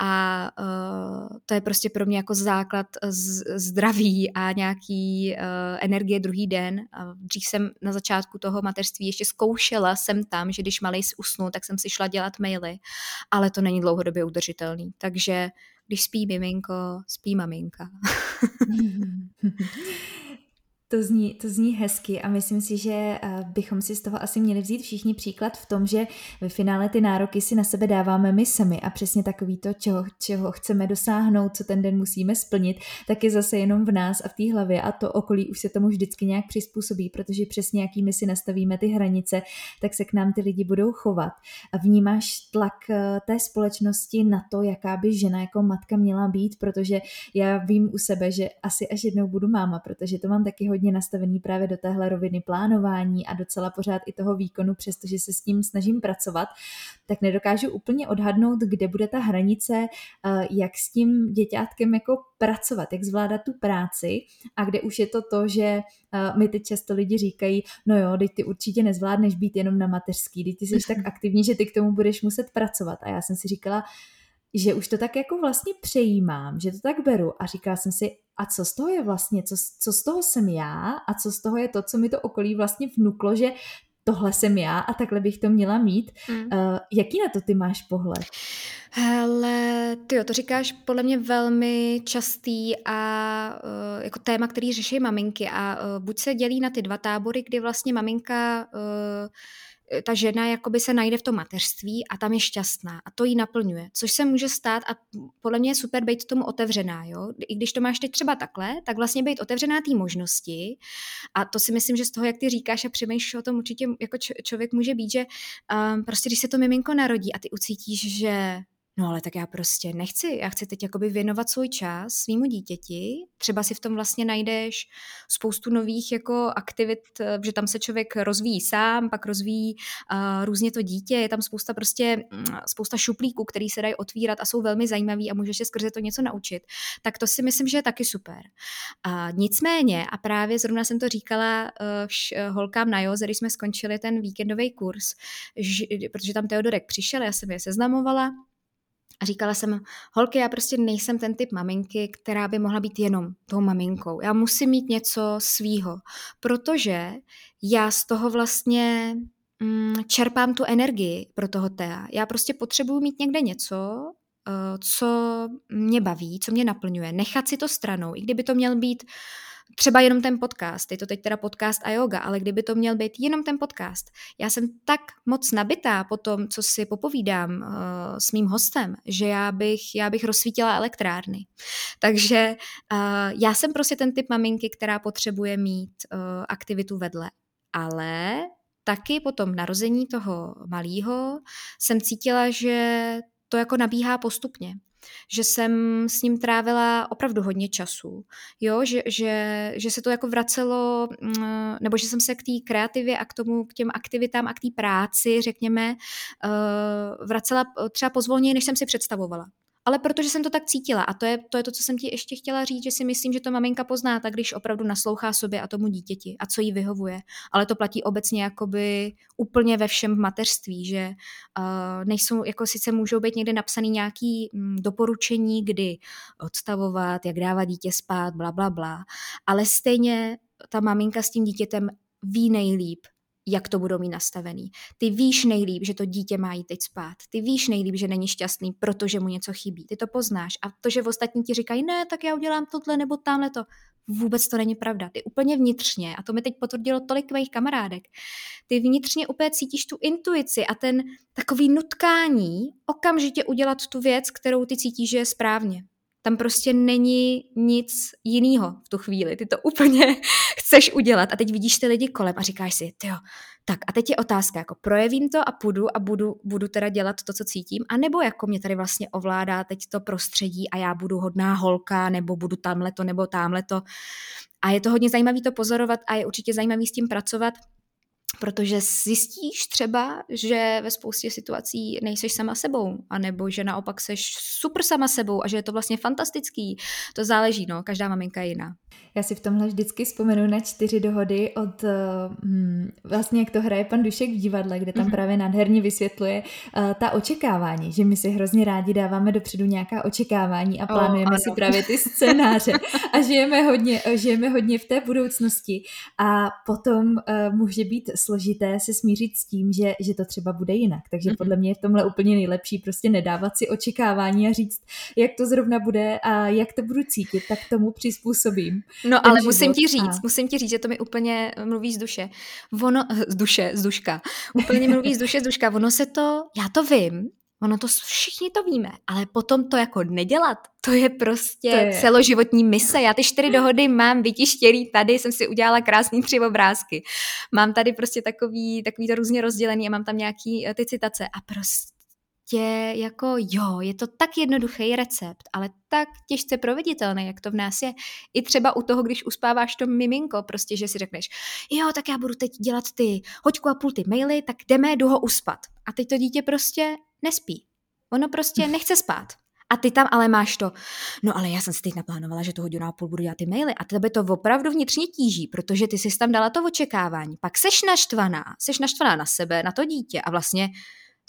a uh, to je prostě pro mě jako základ z, zdraví a nějaký energie druhý den. Dřív jsem na začátku toho mateřství ještě zkoušela jsem tam, že když malej usnul, tak jsem si šla dělat maily, ale to není dlouhodobě udržitelný. Takže když spí miminko, spí maminka. <laughs> <laughs> To zní, to zní hezky a myslím si, že eh, bychom si z toho asi měli vzít všichni příklad v tom, že ve finále ty nároky si na sebe dáváme my sami a přesně takový to, čeho, čeho chceme dosáhnout, co ten den musíme splnit, tak je zase jenom v nás a v té hlavě a to okolí už se tomu vždycky nějak přizpůsobí, protože přesně jakými si nastavíme ty hranice, tak se k nám ty lidi budou chovat. A vnímáš tlak eh, té společnosti na to, jaká by žena jako matka měla být, protože já vím u sebe, že asi až jednou budu máma, protože to mám taky hodně nastavený právě do téhle roviny plánování a docela pořád i toho výkonu, přestože se s tím snažím pracovat, tak nedokážu úplně odhadnout, kde bude ta hranice, eh, jak s tím děťátkem jako pracovat, jak zvládat tu práci a kde už je to to, že eh, mi teď často lidi říkají, no jo, teď ty určitě nezvládneš být jenom na mateřský, teď ty jsi tak <laughs> aktivní, že ty k tomu budeš muset pracovat. A já jsem si říkala, že už to tak jako vlastně přejímám, že to tak beru a říkala jsem si, a co z toho je vlastně, co, co z toho jsem já a co z toho je to, co mi to okolí vlastně vnuklo, že tohle jsem já a takhle bych to měla mít. Mm. Uh, jaký na to ty máš pohled? Hele, ty to říkáš podle mě velmi častý a uh, jako téma, který řeší maminky a uh, buď se dělí na ty dva tábory, kdy vlastně maminka uh, ta žena jakoby se najde v tom mateřství a tam je šťastná a to jí naplňuje, což se může stát a podle mě je super být tomu otevřená, jo. I když to máš teď třeba takhle, tak vlastně být otevřená té možnosti a to si myslím, že z toho, jak ty říkáš a přemýšlíš o tom určitě jako člověk může být, že um, prostě když se to miminko narodí a ty ucítíš, že No ale tak já prostě nechci, já chci teď jakoby věnovat svůj čas svýmu dítěti, třeba si v tom vlastně najdeš spoustu nových jako aktivit, eh, že tam se člověk rozvíjí sám, pak rozvíjí uh, různě to dítě, je tam spousta prostě, mm, spousta šuplíků, který se dají otvírat a jsou velmi zajímavý a můžeš se skrze to něco naučit, tak to si myslím, že je taky super. Uh, nicméně, a právě zrovna jsem to říkala uh, vš, uh, holkám na Joze, když jsme skončili ten víkendový kurz, že, protože tam Teodorek přišel, já jsem je seznamovala, A říkala jsem, holky, já prostě nejsem ten typ maminky, která by mohla být jenom tou maminkou. Já musím mít něco svýho, protože já z toho vlastně mm, čerpám tu energii pro toho Tea. Já prostě potřebuju mít někde něco, uh, co mě baví, co mě naplňuje. Nechat si to stranou, i kdyby to měl být třeba jenom ten podcast, je to teď teda podcast a yoga, ale kdyby to měl být jenom ten podcast. Já jsem tak moc nabitá po tom, co si popovídám uh, s mým hostem, že já bych, já bych rozsvítila elektrárny. Takže uh, já jsem prostě ten typ maminky, která potřebuje mít uh, aktivitu vedle. Ale taky po tom narození toho malého jsem cítila, že to jako nabíhá postupně že jsem s ním trávila opravdu hodně času, jo, že, že, že se to jako vracelo, mm, nebo že jsem se k té kreativě a k tomu, k těm aktivitám a k té práci, řekněme, eh, vracela třeba pozvolněji, než jsem si představovala ale protože jsem to tak cítila a to je, to je to, co jsem ti ještě chtěla říct, že si myslím, že to maminka pozná tak, když opravdu naslouchá sobě a tomu dítěti a co jí vyhovuje. Ale to platí obecně jakoby úplně ve všem v mateřství, že uh, nejsou, jako sice můžou být někde napsaný nějaký um, doporučení, kdy odstavovat, jak dávat dítě spát, bla, bla, bla, ale stejně ta maminka s tím dítětem ví nejlíp, jak to budou mít nastavený. Ty víš nejlíp, že to dítě má jít teď spát. Ty víš nejlíp, že není šťastný, protože mu něco chybí. Ty to poznáš. A to, že v ostatní ti říkají, ne, tak já udělám tohle nebo tamhle to, vůbec to není pravda. Ty úplně vnitřně, a to mi teď potvrdilo tolik mých kamarádek, ty vnitřně úplně cítíš tu intuici a ten takový nutkání okamžitě udělat tu věc, kterou ty cítíš, že je správně. Tam prostě není nic jiného v tu chvíli. Ty to úplně <laughs> chceš udělat a teď vidíš ty lidi kolem a říkáš si, jo, tak a teď je otázka, jako projevím to a půjdu a budu, budu teda dělat to, co cítím, a nebo jako mě tady vlastně ovládá teď to prostředí a já budu hodná holka, nebo budu tamhle to, nebo tamhle to. A je to hodně zajímavé to pozorovat a je určitě zajímavé s tím pracovat, protože zjistíš třeba, že ve spoustě situací nejseš sama sebou, anebo že naopak seš super sama sebou a že je to vlastně fantastický. To záleží, no, každá maminka je jiná. Já si v tomhle vždycky vzpomenu na čtyři dohody od hmm, vlastně, jak to hraje pan Dušek v divadle, kde tam mm-hmm. právě nádherně vysvětluje uh, ta očekávání, že my si hrozně rádi dáváme dopředu nějaká očekávání a plánujeme oh, si právě ty scénáře <laughs> a žijeme hodně, žijeme hodně v té budoucnosti a potom uh, může být složité se smířit s tím, že, že to třeba bude jinak. Takže mm-hmm. podle mě je v tomhle úplně nejlepší prostě nedávat si očekávání a říct, jak to zrovna bude a jak to budu cítit, tak tomu přizpůsobím. No ale musím ti říct, a... musím ti říct, že to mi úplně mluví z duše. Ono, <laughs> z duše, z duška. Úplně mluví z duše, z duška. Ono se to, já to vím, Ono to všichni to víme, ale potom to jako nedělat, to je prostě to je. celoživotní mise. Já ty čtyři dohody mám vytištělý tady, jsem si udělala krásný tři obrázky. Mám tady prostě takový, takový to různě rozdělený a mám tam nějaký eh, ty citace a prostě prostě jako jo, je to tak jednoduchý recept, ale tak těžce proveditelný, jak to v nás je. I třeba u toho, když uspáváš to miminko, prostě, že si řekneš, jo, tak já budu teď dělat ty hoďku a půl ty maily, tak jdeme, jdu ho uspat. A teď to dítě prostě nespí. Ono prostě nechce spát. A ty tam ale máš to, no ale já jsem si teď naplánovala, že tu hodinu a půl budu dělat ty maily a tebe to opravdu vnitřně tíží, protože ty jsi tam dala to očekávání. Pak seš naštvaná, seš naštvaná na sebe, na to dítě a vlastně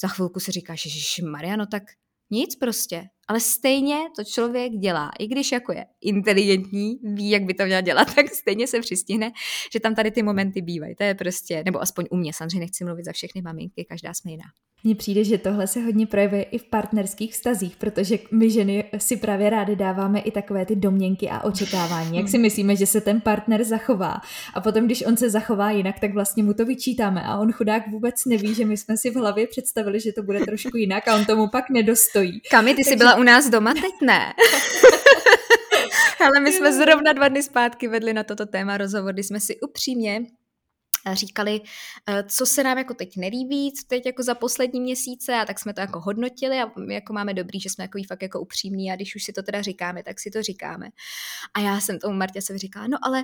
za chvilku si říkáš, že Mariano, tak nic prostě. Ale stejně to člověk dělá. I když jako je inteligentní, ví, jak by to měl dělat, <laughs> tak stejně se přistihne, že tam tady ty momenty bývají. To je prostě, nebo aspoň u mě, samozřejmě nechci mluvit za všechny maminky, každá jsme jiná. Mně přijde, že tohle se hodně projevuje i v partnerských vztazích, protože my ženy si právě rádi dáváme i takové ty domněnky a očekávání. Jak si <laughs> myslíme, že se ten partner zachová. A potom, když on se zachová jinak, tak vlastně mu to vyčítáme. A on chudák vůbec neví, že my jsme si v hlavě představili, že to bude trošku jinak a on tomu pak nedostojí. Kami, ty Takže... jsi byla u nás doma? Teď ne. <laughs> Ale my jsme zrovna dva dny zpátky vedli na toto téma rozhovor, kdy jsme si upřímně říkali, eh, co se nám jako teď nelíbí, co teď jako za poslední měsíce a tak jsme to jako hodnotili a jako máme dobrý, že jsme jako fakt jako upřímní a když už si to teda říkáme, tak si to říkáme. A já jsem tomu Martě se říkala, no ale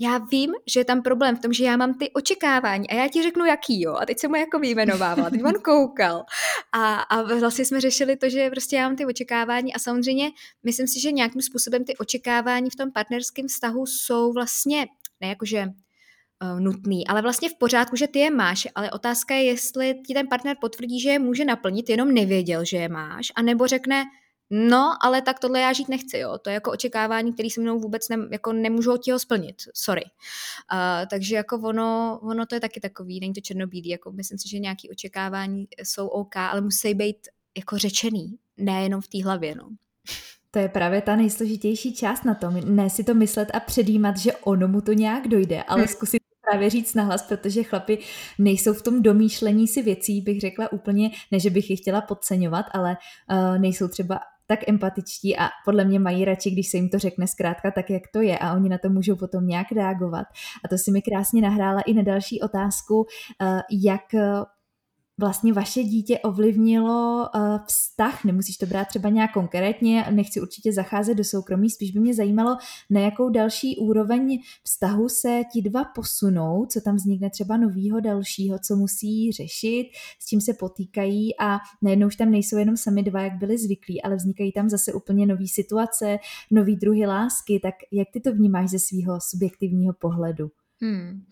já vím, že je tam problém v tom, že já mám ty očekávání a já ti řeknu, jaký, jo. A teď jsem mu jako vyjmenovávala, teď on <laughs> koukal. A, a vlastně jsme řešili to, že prostě já mám ty očekávání a samozřejmě myslím si, že nějakým způsobem ty očekávání v tom partnerském vztahu jsou vlastně, ne jakože uh, nutný. Ale vlastně v pořádku, že ty je máš, ale otázka je, jestli ti ten partner potvrdí, že je může naplnit, jenom nevěděl, že je máš, anebo řekne, No, ale tak tohle já žít nechci, jo. To je jako očekávání, které se mnou vůbec ne, jako nemůžu ti ho splnit, sorry. Uh, takže jako ono, ono to je taky takový, není to černobílý, jako myslím si, že nějaké očekávání jsou OK, ale musí být jako řečený, nejenom v té hlavě, no. To je právě ta nejsložitější část na tom, ne si to myslet a předjímat, že ono mu to nějak dojde, ale hmm. zkusit právě říct nahlas, protože chlapi nejsou v tom domýšlení si věcí, bych řekla úplně, ne, že bych je chtěla podceňovat, ale uh, nejsou třeba tak empatičtí a podle mě mají radši, když se jim to řekne zkrátka tak, jak to je a oni na to můžou potom nějak reagovat. A to si mi krásně nahrála i na další otázku, eh, jak vlastně vaše dítě ovlivnilo uh, vztah, nemusíš to brát třeba nějak konkrétně, nechci určitě zacházet do soukromí, spíš by mě zajímalo, na jakou další úroveň vztahu se ti dva posunou, co tam vznikne třeba novýho dalšího, co musí řešit, s čím se potýkají a najednou už tam nejsou jenom sami dva, jak byli zvyklí, ale vznikají tam zase úplně nové situace, nový druhy lásky, tak jak ty to vnímáš ze svého subjektivního pohledu? Hmm.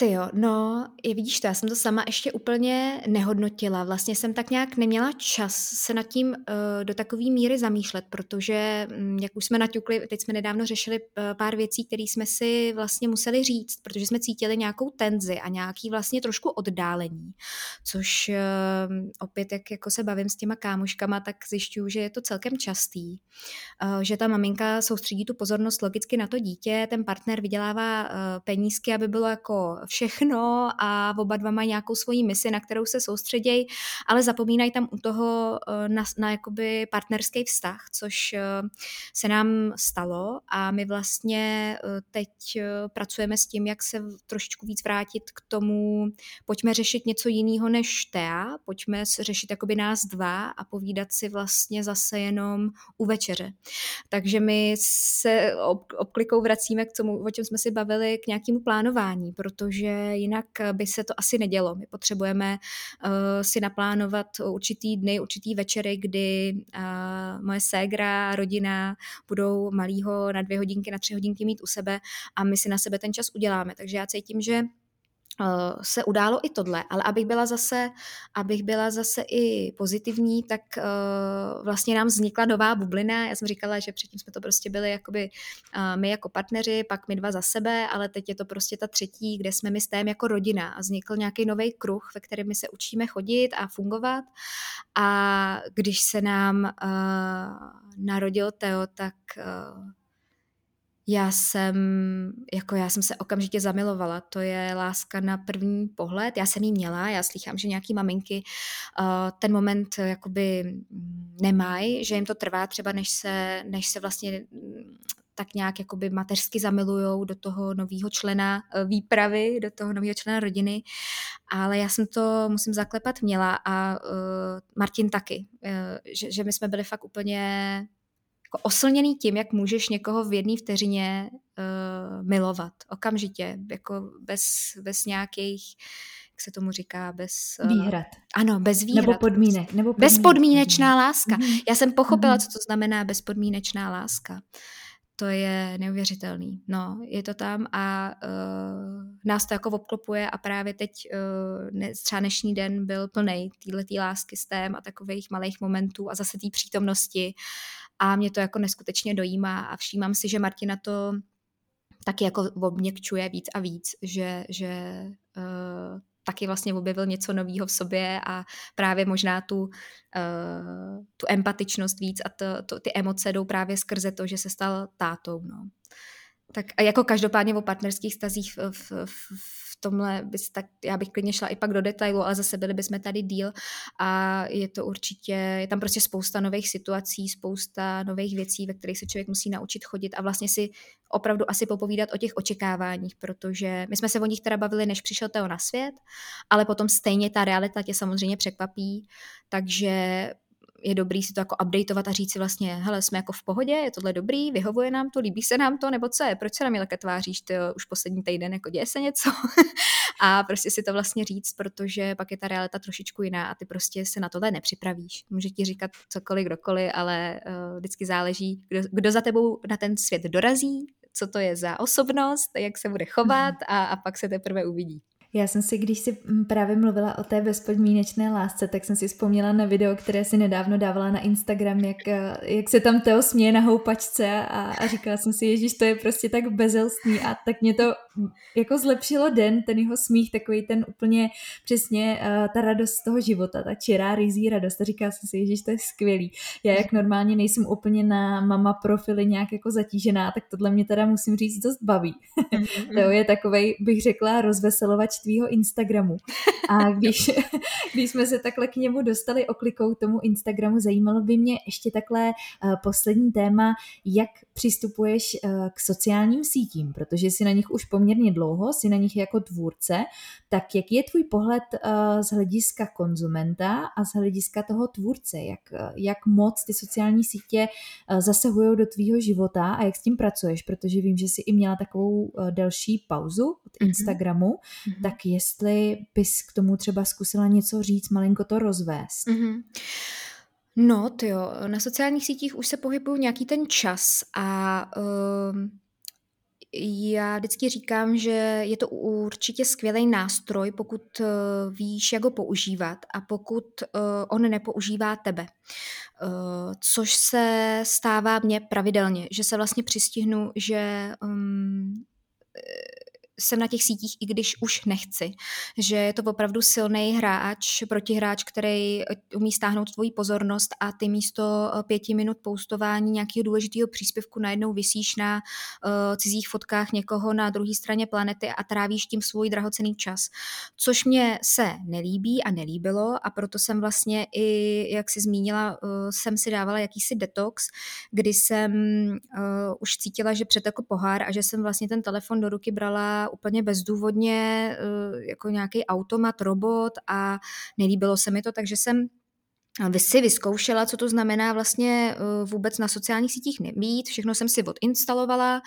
Ty jo, no, je, vidíš to, já jsem to sama ještě úplně nehodnotila. Vlastně jsem tak nějak neměla čas se nad tím uh, do takové míry zamýšlet, protože, um, jak už jsme naťukli, teď jsme nedávno řešili uh, pár věcí, které jsme si vlastně museli říct, protože jsme cítili nějakou tenzi a nějaký vlastně trošku oddálení, což uh, opět, jak jako se bavím s těma kámoškama, tak zjišťuju, že je to celkem častý, uh, že ta maminka soustředí tu pozornost logicky na to dítě, ten partner vydělává uh, penízky, aby bylo jako všechno a oba dva mají nějakou svoji misi, na kterou se soustředějí, ale zapomínají tam u toho eh, na, na jakoby partnerský vztah, což eh, se nám stalo a my vlastně eh, teď pracujeme s tím, jak se trošičku víc vrátit k tomu, pojďme řešit něco jiného než Tea, pojďme řešit jakoby nás dva a povídat si vlastně zase jenom u večeře. Takže my se obklikou vracíme k tomu, o čem jsme si bavili, k nějakému plánování, protože protože jinak by se to asi nedělo. My potřebujeme uh, si naplánovat určitý dny, určitý večery, kdy uh, moje ségra, rodina budou malýho na dvě hodinky, na tři hodinky mít u sebe a my si na sebe ten čas uděláme. Takže já cítím, že Eh, se událo i tohle, ale abych byla zase, abych byla zase i pozitivní, tak uh, vlastně nám vznikla nová bublina. Já jsem říkala, že předtím jsme to prostě byli jakoby uh, my jako partneři, pak my dva za sebe, ale teď je to prostě ta třetí, kde jsme my s tém jako rodina a vznikl nějaký nový kruh, ve kterém my se učíme chodit a fungovat a když se nám uh, narodil Teo, tak uh, já jsem, jako já jsem se okamžitě zamilovala. To je láska na první pohled. Já jsem jí měla, já slychám, že nějaký maminky uh, ten moment jakoby nemají, že jim to trvá třeba, než se, než se vlastně tak nějak jakoby mateřsky zamilujou do toho nového člena eh, výpravy, do toho nového člena rodiny, ale já jsem to, musím zaklepat, měla a uh, Martin taky, uh, že, že my jsme byli fakt úplně jako oslněný tím, jak můžeš někoho v jedné vteřině uh, milovat. Okamžitě, jako bez, bez nějakých jak se tomu říká, bez... Uh, výhrad. Ano, bez výhrad. Nebo podmínek. Nebo podmínek. Bezpodmínečná láska. Mm-hmm. Já jsem pochopila, mm-hmm. co to znamená bezpodmínečná láska. To je neuvěřitelný. No, je to tam a uh, nás to jako obklopuje a právě teď uh, ne, třeba dnešní den byl plný této lásky s tém a takových malých momentů a zase té přítomnosti a mě to jako neskutečně dojímá a všímám si, že Martina to taky jako obměkčuje víc a víc, že, že uh, taky vlastně objevil něco nového v sobě a právě možná tu, uh, tu empatičnost víc a to, to, ty emoce jdou právě skrze to, že se stal tátou. No. Tak a jako každopádně o partnerských stazích v, v, v, tomhle bys tak, já bych klidně šla i pak do detailu, ale zase byli bychom tady díl a je to určitě, je tam prostě spousta nových situací, spousta nových věcí, ve kterých se člověk musí naučit chodit a vlastně si opravdu asi popovídat o těch očekáváních, protože my jsme se o nich teda bavili, než přišel Teo na svět, ale potom stejně ta realita tě samozřejmě překvapí, takže je dobrý si to jako updateovat a říct si vlastně, hele, jsme jako v pohodě, je tohle dobrý, vyhovuje nám to, líbí se nám to, nebo co je, proč se na mě také tváříš, ty už poslední týden, jako děje se něco <laughs> a prostě si to vlastně říct, protože pak je ta realita trošičku jiná a ty prostě se na tohle nepřipravíš. Může ti říkat cokoliv, kdokoliv, ale uh, vždycky záleží, kdo, kdo za tebou na ten svět dorazí, co to je za osobnost, jak se bude chovat mhm. a, a pak se teprve uvidí. Já jsem si, když si mm, právě mluvila o té bezpodmínečné lásce, tak jsem si vzpomněla na video, které si nedávno dávala na Instagram, jak, eh, jak se tam Teo směje na houpačce a, a říkala jsem si, ježíš, to je prostě tak bezelstný. A tak mě to jako zlepšilo den, ten jeho smích, takový ten úplně přesně uh, ta radost toho života, ta čirá, rizí radost a říkala jsem si, ježíš, to je skvělý. Já jak normálně nejsem úplně na mama profily nějak jako zatížená, tak tohle mě teda musím říct dost baví. Mm-hmm. <laughs> Teo je takovej, bych řekla, rozveselovač tvýho Instagramu. A <laughs> když, <laughs> když jsme se takhle k němu dostali oklikou tomu Instagramu, zajímalo by mě ještě takhle uh, poslední téma, jak přistupuješ uh, k sociálním sítím, protože jsi na nich už poměrně dlouho, jsi na nich jako tvůrce, tak jaký je tvůj pohled uh, z hlediska konzumenta a z hlediska toho tvůrce, jak, jak moc ty sociální sítě uh, zasahují do tvýho života a jak s tím pracuješ, protože vím, že jsi i měla takovou uh, delší pauzu od mhm. Instagramu, mm-hmm tak jestli bys k tomu třeba zkusila něco říct, malinko to rozvést. Mm-hmm. No, ty jo, na sociálních sítích už se pohybuju nějaký ten čas a uh, já vždycky říkám, že je to určitě skvělý nástroj, pokud uh, víš, jak ho používat a pokud uh, on nepoužívá tebe. Uh, což se stává mně pravidelně, že se vlastně přistihnu, že um, jsem na těch sítích, i když už nechci. Že je to opravdu silný hráč, protihráč, který umí stáhnout tvoji pozornost a ty místo eh, pěti minut poustování nějakého důležitého příspěvku najednou vysíš na uh, cizích fotkách někoho na druhé straně planety a trávíš tím svůj drahocený čas. Což mě se nelíbí a nelíbilo a proto jsem vlastně i, jak si zmínila, uh, jsem si dávala jakýsi detox, kdy jsem uh, už cítila, že přetekl pohár a že jsem vlastně ten telefon do ruky brala úplně bezdůvodně eh, jako nějaký automat, robot a nelíbilo se mi to, takže jsem si vyzkoušela, co to znamená vlastně eh, vůbec na sociálních sítích nemít. Všechno jsem si odinstalovala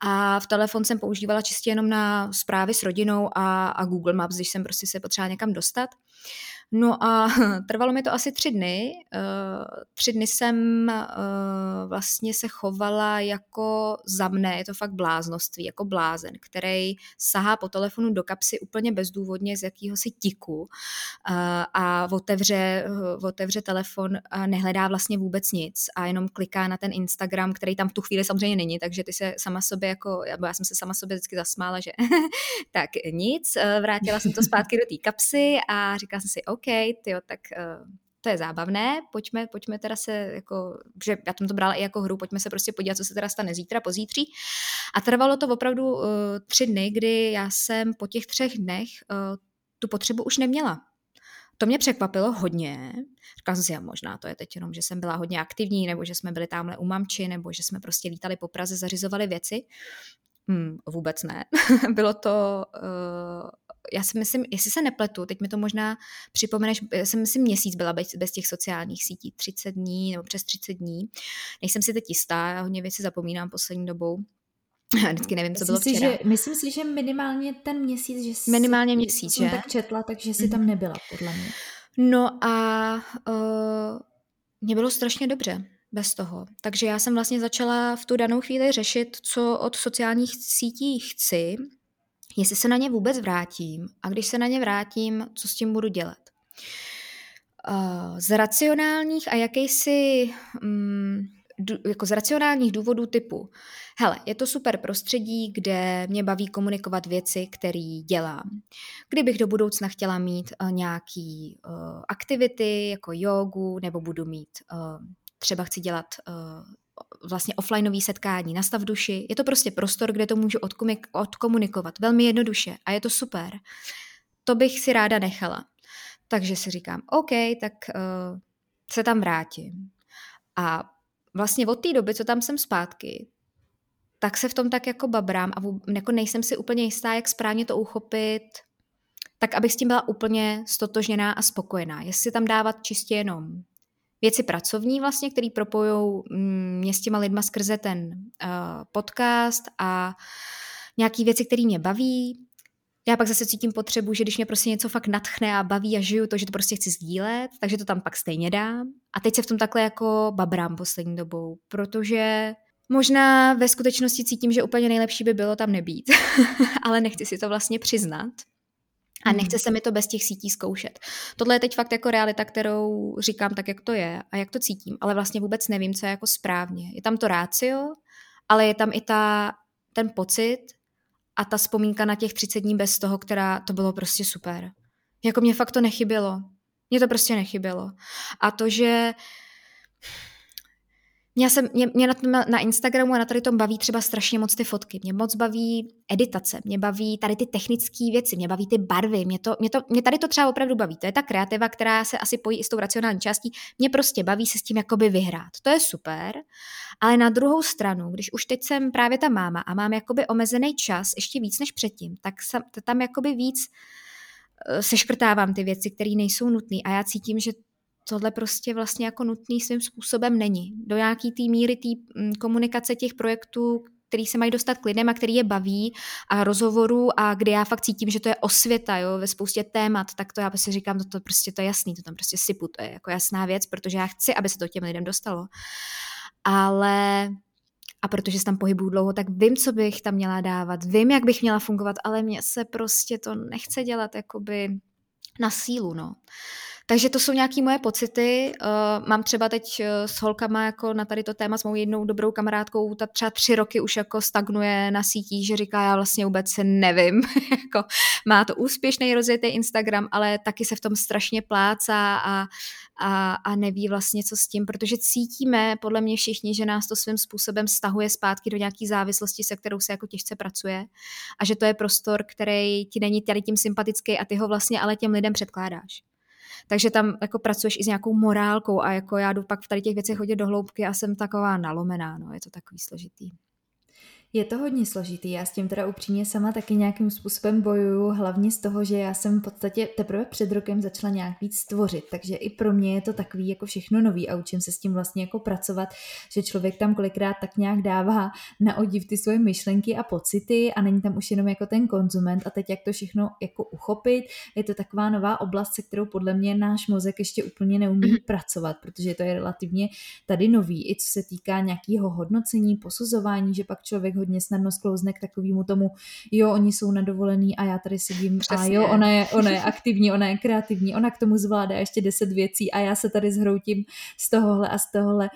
a v telefon jsem používala čistě jenom na zprávy s rodinou a, a Google Maps, když jsem prostě se potřebovala někam dostat. No a <laughs> trvalo mi to asi tři dny. Uh, tři dny jsem uh, vlastně se chovala jako za mne, je to fakt bláznoství, jako blázen, který sahá po telefonu do kapsy úplně bezdůvodně z jakýhosi tiku uh, a otevře, otevře telefon a nehledá vlastně vůbec nic a jenom kliká na ten Instagram, který tam v tu chvíli samozřejmě není, takže ty se sama sobě jako, já jsem se sama sobě vždycky zasmála, že <laughs> tak nic, vrátila jsem to zpátky do té kapsy a říkala jsem si, OK, tyjo, tak uh, to je zábavné, pojďme, pojďme teda se jako, že já jsem to brala i jako hru, pojďme se prostě podívat, co se teda stane zítra, pozítří. A trvalo to opravdu uh, tři dny, kdy já jsem po těch třech dnech uh, tu potřebu už neměla. To mě překvapilo hodně. Říkala jsem si, já možná to je teď jenom, že jsem byla hodně aktivní, nebo že jsme byli tamhle u mamči, nebo že jsme prostě lítali po Praze, zařizovali věci. Hmm, vůbec ne. <laughs> Bylo to uh, já si myslím, jestli se nepletu, teď mi to možná připomeneš, já jsem myslím měsíc byla bez, bez těch sociálních sítí, 30 dní nebo přes 30 dní. Nejsem si teď jistá, já hodně věci zapomínám poslední dobou. <laughs> Vždycky nevím, co bylo si, včera. Že, myslím si, že minimálně ten měsíc, že jsi, minimálně měsíc, že? tak četla, takže si tam mhm. nebyla, podle mě. No a uh, mě bylo strašně dobře bez toho. Takže já jsem vlastně začala v tu danou chvíli řešit, co od sociálních sítí chci, jestli se na ně vůbec vrátím a když se na ně vrátím, co s tím budu dělat. Z racionálních a jakýsi um, jako z racionálních důvodů typu hele, je to super prostředí, kde mě baví komunikovat věci, které dělám. Kdybych do budoucna chtěla mít uh, nějaký uh, aktivity jako jogu, nebo budu mít, třeba chci dělat vlastně offlineové setkání, nastav duši. Je to prostě prostor, kde to můžu odkomunikovat velmi jednoduše a je to super. To bych si ráda nechala. Takže si říkám, OK, tak uh, se tam vrátím. A vlastně od té doby, co tam jsem zpátky, tak se v tom tak jako babrám a jako nejsem si úplně jistá, jak správně to uchopit, tak abych s tím byla úplně stotožněná a spokojená. Jestli tam dávat čistě jenom věci pracovní vlastně, který propojují mm, mě s těma lidma skrze ten uh, podcast a nějaký věci, které mě baví. Já pak zase cítím potřebu, že když mě prostě něco fakt natchne a baví a žiju to, že to prostě chci sdílet, takže to tam pak stejně dám. A teď se v tom takhle jako babrám poslední dobou, protože Možná ve skutečnosti cítím, že úplně nejlepší by bylo tam nebýt, <laughs> ale nechci si to vlastně přiznat. A nechce hmm. se mi to bez těch sítí zkoušet. Tohle je teď fakt jako realita, kterou říkám tak, jak to je a jak to cítím, ale vlastně vůbec nevím, co je jako správně. Je tam to rácio, ale je tam i ta, ten pocit a ta vzpomínka na těch 30 dní bez toho, která to bylo prostě super. Jako mě fakt to nechybělo. Mně to prostě nechybělo. A to, že mě, jsem, mě, mě na, na Instagramu a na tady tom baví třeba strašně moc ty fotky. Mě moc baví editace, mě baví tady ty technické věci, mě baví ty barvy, mě, to, mě, to, mě tady to třeba opravdu baví. To je ta kreativa, která se asi pojí i s tou racionální částí. Mě prostě baví se s tím jakoby vyhrát. To je super, ale na druhou stranu, když už teď jsem právě ta máma a mám jakoby omezený čas, ještě víc než předtím, tak sam, tam jakoby víc eh, seškrtávám ty věci, které nejsou nutné a já cítím, že tohle prostě vlastně jako nutný svým způsobem není. Do nějaký té míry té mm, komunikace těch projektů, který se mají dostat k lidem a který je baví a rozhovorů a kdy já fakt cítím, že to je osvěta jo, ve spoustě témat, tak to já prostě říkám, to, to prostě to je jasný, to tam prostě sypu, to je jako jasná věc, protože já chci, aby se to těm lidem dostalo. Ale a protože se tam pohybuju dlouho, tak vím, co bych tam měla dávat, vím, jak bych měla fungovat, ale mně se prostě to nechce dělat jakoby na sílu, no. Takže to jsou nějaké moje pocity. Uh, mám třeba teď uh, s holkama jako na tady to téma s mou jednou dobrou kamarádkou, ta třeba tři roky už jako stagnuje na sítích, že říká, já vlastně vůbec nevím. <laughs> jako, má to úspěšný rozjetý Instagram, ale taky se v tom strašně plácá a, a, a neví vlastně, co s tím, protože cítíme podle mě všichni, že nás to svým způsobem stahuje zpátky do nějaké závislosti, se kterou se jako těžce pracuje a že to je prostor, který ti není tady tím sympatický a ty ho vlastně ale těm lidem předkládáš takže tam jako pracuješ i s nějakou morálkou a jako já jdu pak v tady těch věcech hodit do hloubky a jsem taková nalomená, no, je to takový složitý. Je to hodně složitý, já s tím teda upřímně sama taky nějakým způsobem bojuju, hlavně z toho, že já jsem v podstatě teprve před rokem začala nějak víc stvořit, takže i pro mě je to takový jako všechno nový a učím se s tím vlastně jako pracovat, že člověk tam kolikrát tak nějak dává na odiv ty svoje myšlenky a pocity a není tam už jenom jako ten konzument. A teď jak to všechno jako uchopit, je to taková nová oblast, se kterou podle mě náš mozek ještě úplně neumí mm-hmm. pracovat, protože to je relativně tady nový, i co se týká nějakého hodnocení, posuzování, že pak člověk hodně snadno sklouzne k takovému tomu, jo, oni jsou na dovolený a já tady sedím Přesně. a jo, ona je, ona je aktivní, ona je kreativní, ona k tomu zvládá ještě deset věcí a já se tady zhroutím z tohohle a z tohohle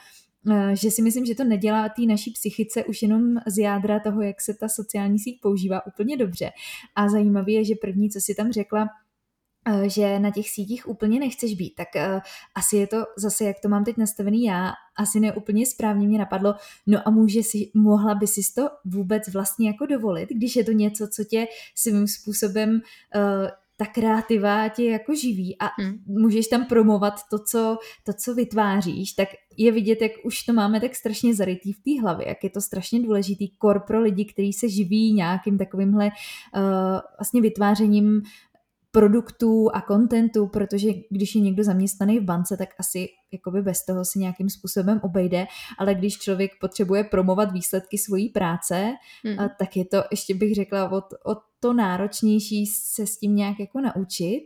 eh, že si myslím, že to nedělá té naší psychice už jenom z jádra toho, jak se ta sociální síť používá úplně dobře. A zajímavé je, že první, co si tam řekla, že na těch sítích úplně nechceš být, tak uh, asi je to zase, jak to mám teď nastavený já, asi ne úplně správně mě napadlo, no a může si, mohla by si to vůbec vlastně jako dovolit, když je to něco, co tě svým způsobem uh, ta kreativa tě jako živí a hmm. můžeš tam promovat to co, to, co vytváříš, tak je vidět, jak už to máme tak strašně zarytý v té hlavě, jak je to strašně důležitý kor pro lidi, kteří se živí nějakým takovýmhle uh, vlastně vytvářením produktů a kontentu, protože když je někdo zaměstnaný v bance, tak asi jakoby bez toho si nějakým způsobem obejde, ale když člověk potřebuje promovat výsledky svojí práce, hmm. tak je to, ještě bych řekla, o, o to náročnější se s tím nějak jako naučit.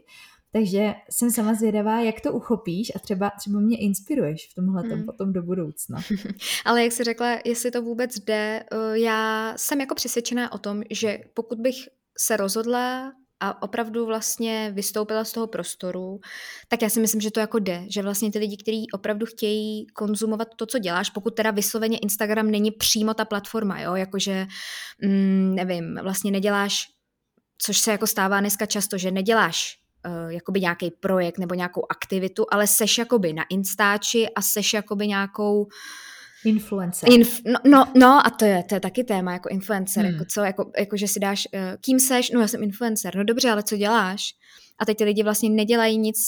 Takže jsem sama zvědavá, jak to uchopíš a třeba, třeba mě inspiruješ v tomhle hmm. potom do budoucna. <laughs> Ale jak jsi řekla, jestli to vůbec jde, eh, já jsem jako přesvědčená o tom, že pokud bych se rozhodla a opravdu vlastně vystoupila z toho prostoru, tak já si myslím, že to jako jde, že vlastně ty lidi, kteří opravdu chtějí konzumovat to, co děláš, pokud teda vysloveně Instagram není přímo ta platforma, jo, jakože, mm, nevím, vlastně neděláš, což se jako stává dneska často, že neděláš uh, jakoby nějaký projekt nebo nějakou aktivitu, ale seš jakoby na Instači a seš jakoby nějakou uh, Influencer. Inf, no, no, no, a to je, to je taky téma, jako influencer, hmm. jako co, jako, jako že si dáš, uh, kým seš, no já jsem influencer, no dobře, ale co děláš? A teď ty lidi vlastně nedělají nic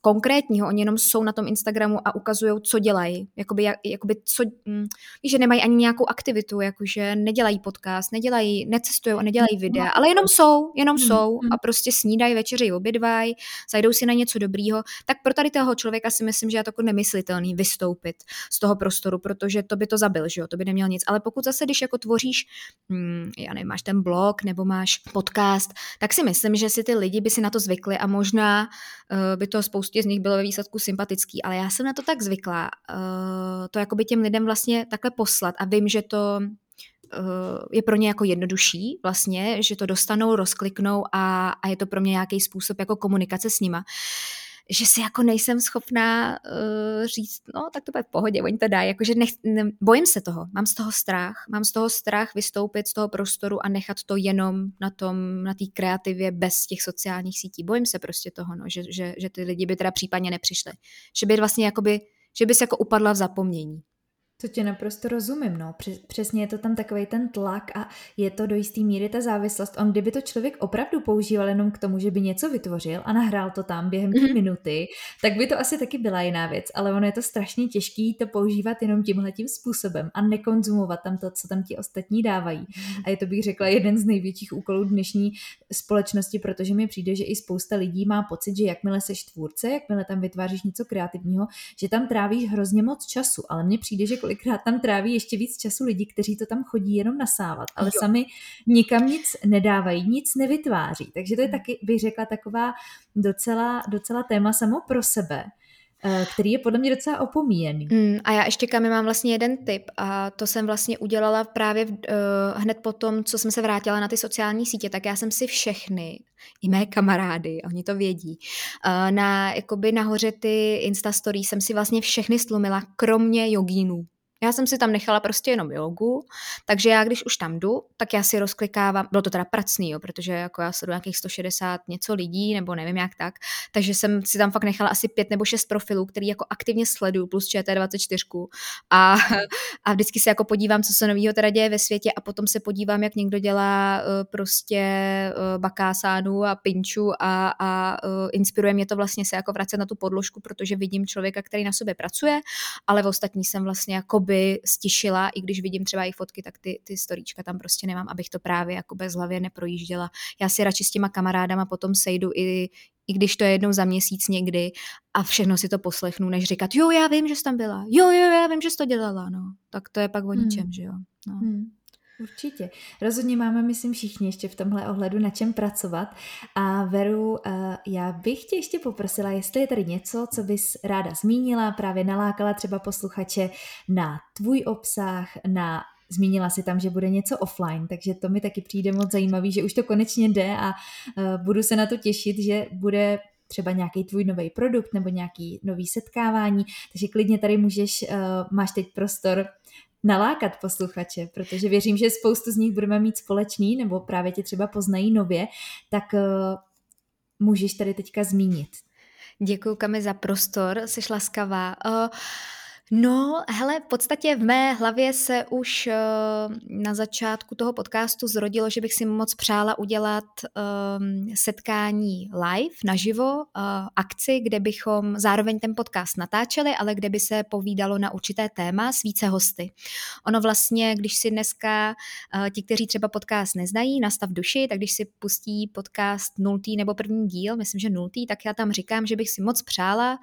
konkrétního, oni jenom jsou na tom Instagramu a ukazují, co dělají. Jakoby, jak, jakoby co, hm, že nemají ani nějakou aktivitu, jakože nedělají podcast, nedělají, necestují a nedělají no, videa, ale jenom jsou, jenom mm, jsou a prostě snídají, večeři, obědvají, zajdou si na něco dobrýho. Tak pro tady toho člověka si myslím, že je to jako nemyslitelný vystoupit z toho prostoru, protože to by to zabil, že jo, to by neměl nic. Ale pokud zase, když jako tvoříš, hm, já nevím, máš ten blog nebo máš podcast, tak si myslím, že si ty lidi by si na to zvykli zvykli a možná uh, by to spoustě z nich bylo ve výsledku sympatický, ale já jsem na to tak zvyklá, uh, to jakoby těm lidem vlastně takhle poslat a vím, že to uh, je pro ně jako jednodušší vlastně, že to dostanou, rozkliknou a, a je to pro mě nějaký způsob jako komunikace s nima. Že si jako nejsem schopná uh, říct, no tak to bude v pohodě, oni to dají, jakože nech, ne, bojím se toho, mám z toho strach, mám z toho strach vystoupit z toho prostoru a nechat to jenom na tom, na té kreativě bez těch sociálních sítí. Bojím se prostě toho, no, že, že, že ty lidi by teda případně nepřišli. Že by vlastně jakoby, že by se jako upadla v zapomnění. To tě naprosto rozumím, no. Přesně je to tam takový ten tlak a je to do jisté míry ta závislost. On kdyby to člověk opravdu používal jenom k tomu, že by něco vytvořil a nahrál to tam během té mm-hmm. minuty, tak by to asi taky byla jiná věc. Ale ono je to strašně těžký to používat jenom tímhle tím způsobem a nekonzumovat tam to, co tam ti ostatní dávají. Mm-hmm. A je to, bych řekla, jeden z největších úkolů dnešní společnosti, protože mi přijde, že i spousta lidí má pocit, že jakmile seš tvůrce, jakmile tam vytváříš něco kreativního, že tam trávíš hrozně moc času. Ale mně přijde, že kolikrát tam tráví ještě víc času lidi, kteří to tam chodí jenom nasávat, ale jo. sami nikam nic nedávají, nic nevytváří. Takže to je hmm. taky, bych řekla, taková docela, docela téma samo pro sebe, eh, který je podle mě docela opomíjený. Mm, a já ještě kam mám vlastně jeden tip a to jsem vlastně udělala právě uh, hned po tom, co jsem se vrátila na ty sociální sítě, tak já jsem si všechny, i mé kamarády, oni to vědí, uh, na, jakoby nahoře ty Instastory jsem si vlastně všechny slumila, kromě jogínů. Já jsem si tam nechala prostě jenom jogu, takže já když už tam jdu, tak já si rozklikávám, bylo to teda pracný, jo, protože jako já sleduju nějakých 160 něco lidí, nebo nevím jak tak, takže jsem si tam fakt nechala asi pět nebo šest profilů, který jako aktivně sleduju, plus ČT24 a, <laughs> a vždycky se jako podívám, co se nového teda děje ve světě a potom se podívám, jak někdo dělá uh, prostě uh, bakásánu a pinču a, a uh, inspiruje mě to vlastně se jako vracet na tu podložku, protože vidím člověka, který na sobě pracuje, ale v ostatní jsem vlastně jako jakoby stišila, i když vidím třeba i fotky, tak ty, ty storíčka tam prostě nemám, abych to právě jako bez hlavě neprojížděla. Já si radši s těma kamarádama potom sejdu i, i když to je jednou za měsíc někdy a všechno si to poslechnu, než říkat, jo, já vím, že jsi tam byla, jo, jo, já vím, že jsi to dělala, no. Tak to je pak o ničem, hmm. že jo. No. Hmm. Určitě. Rozhodně máme, myslím, všichni ještě v tomhle ohledu na čem pracovat. A Veru, eh, já bych tě ještě poprosila, jestli je tady něco, co bys ráda zmínila, právě nalákala třeba posluchače na tvůj obsah, na Zmínila si tam, že bude něco offline, takže to mi taky přijde moc zajímavý, že už to konečně jde a uh, budu se na to těšit, že bude třeba nějaký tvůj nový produkt nebo nějaký nový setkávání, takže klidně tady můžeš, uh, máš teď prostor nalákat posluchače, protože věřím, že spoustu z nich budeme mít společný, nebo právě tě třeba poznají nově, tak uh, můžeš tady teďka zmínit. Děkuji, Kami, za prostor, jsi laskavá. Uh, No, hele, v podstatě v mé hlavě se už uh, na začátku toho podcastu zrodilo, že bych si moc přála udělat um, setkání live, naživo, uh, akci, kde bychom zároveň ten podcast natáčeli, ale kde by se povídalo na určité téma s více hosty. Ono vlastně, když si dneska uh, ti, kteří třeba podcast neznají, nastav duši, tak když si pustí podcast nultý nebo první díl, myslím, že nultý, tak já tam říkám, že bych si moc přála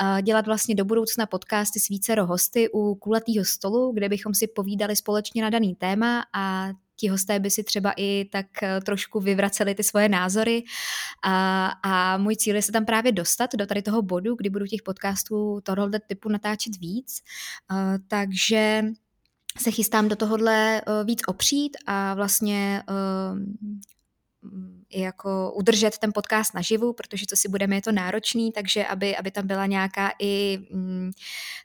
uh, dělat vlastně do budoucna podcasty s více vícero hosty u kulatého stolu, kde bychom si povídali společně na daný téma a ti hosté by si třeba i tak eh, trošku vyvraceli ty svoje názory. A, a můj cíl je se tam právě dostat do tady toho bodu, kdy budu těch podcastů tohoto typu natáčet víc, uh, takže se chystám do tohohle uh, víc opřít a vlastně i jako udržet ten podcast naživu, protože co si budeme, je to náročný, takže aby, aby tam byla nějaká i mm,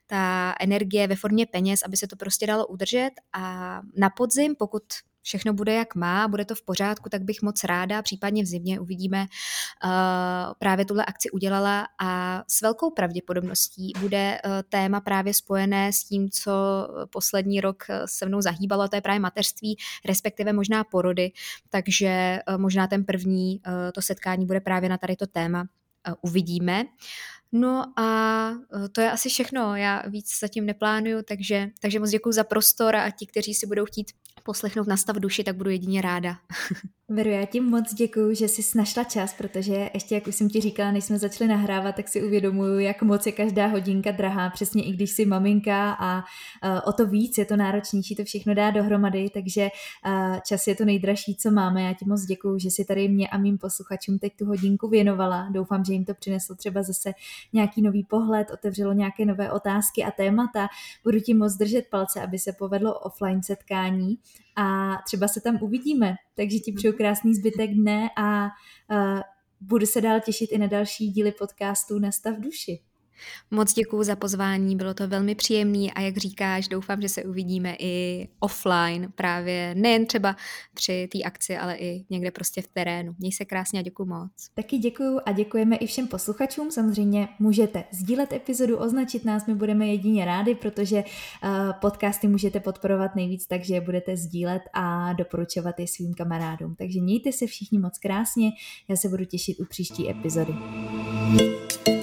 ta energie ve formě peněz, aby se to prostě dalo udržet. A na podzim, pokud všechno bude jak má, bude to v pořádku, tak bych moc ráda, případně v zimě uvidíme, uh, právě tuhle akci udělala a s velkou pravděpodobností bude uh, téma právě spojené s tím, co poslední rok se mnou zahýbalo, to je právě mateřství, respektive možná porody, takže možná ten první to setkání bude právě na tady to téma. Uvidíme. No a to je asi všechno. Já víc zatím neplánuju, takže, takže moc děkuji za prostor a ti, kteří si budou chtít poslechnout na stav duši, tak budu jedině ráda. <laughs> Veru, já ti moc děkuji, že jsi našla čas, protože ještě, jak už jsem ti říkala, než jsme začali nahrávat, tak si uvědomuju, jak moc je každá hodinka drahá, přesně i když jsi maminka a uh, o to víc je to náročnější to všechno dá dohromady, takže uh, čas je to nejdražší, co máme. Já ti moc děkuji, že jsi tady mě a mým posluchačům teď tu hodinku věnovala. Doufám, že jim to přineslo třeba zase nějaký nový pohled, otevřelo nějaké nové otázky a témata. Budu ti moc držet palce, aby se povedlo offline setkání a třeba se tam uvidíme. Takže ti přeju krásný zbytek dne a uh, budu se dál těšit i na další díly podcastu Nastav duši. Moc děkuji za pozvání, bylo to velmi příjemné a jak říkáš, doufám, že se uvidíme i offline, právě nejen třeba při té akci, ale i někde prostě v terénu. Měj se krásně a děkuji moc. Taky děkuji a děkujeme i všem posluchačům. Samozřejmě můžete sdílet epizodu, označit nás, my budeme jedině rádi, protože uh, podcasty můžete podporovat nejvíc, takže je budete sdílet a doporučovat je svým kamarádům. Takže mějte se všichni moc krásně, já se budu těšit u příští epizody. thank you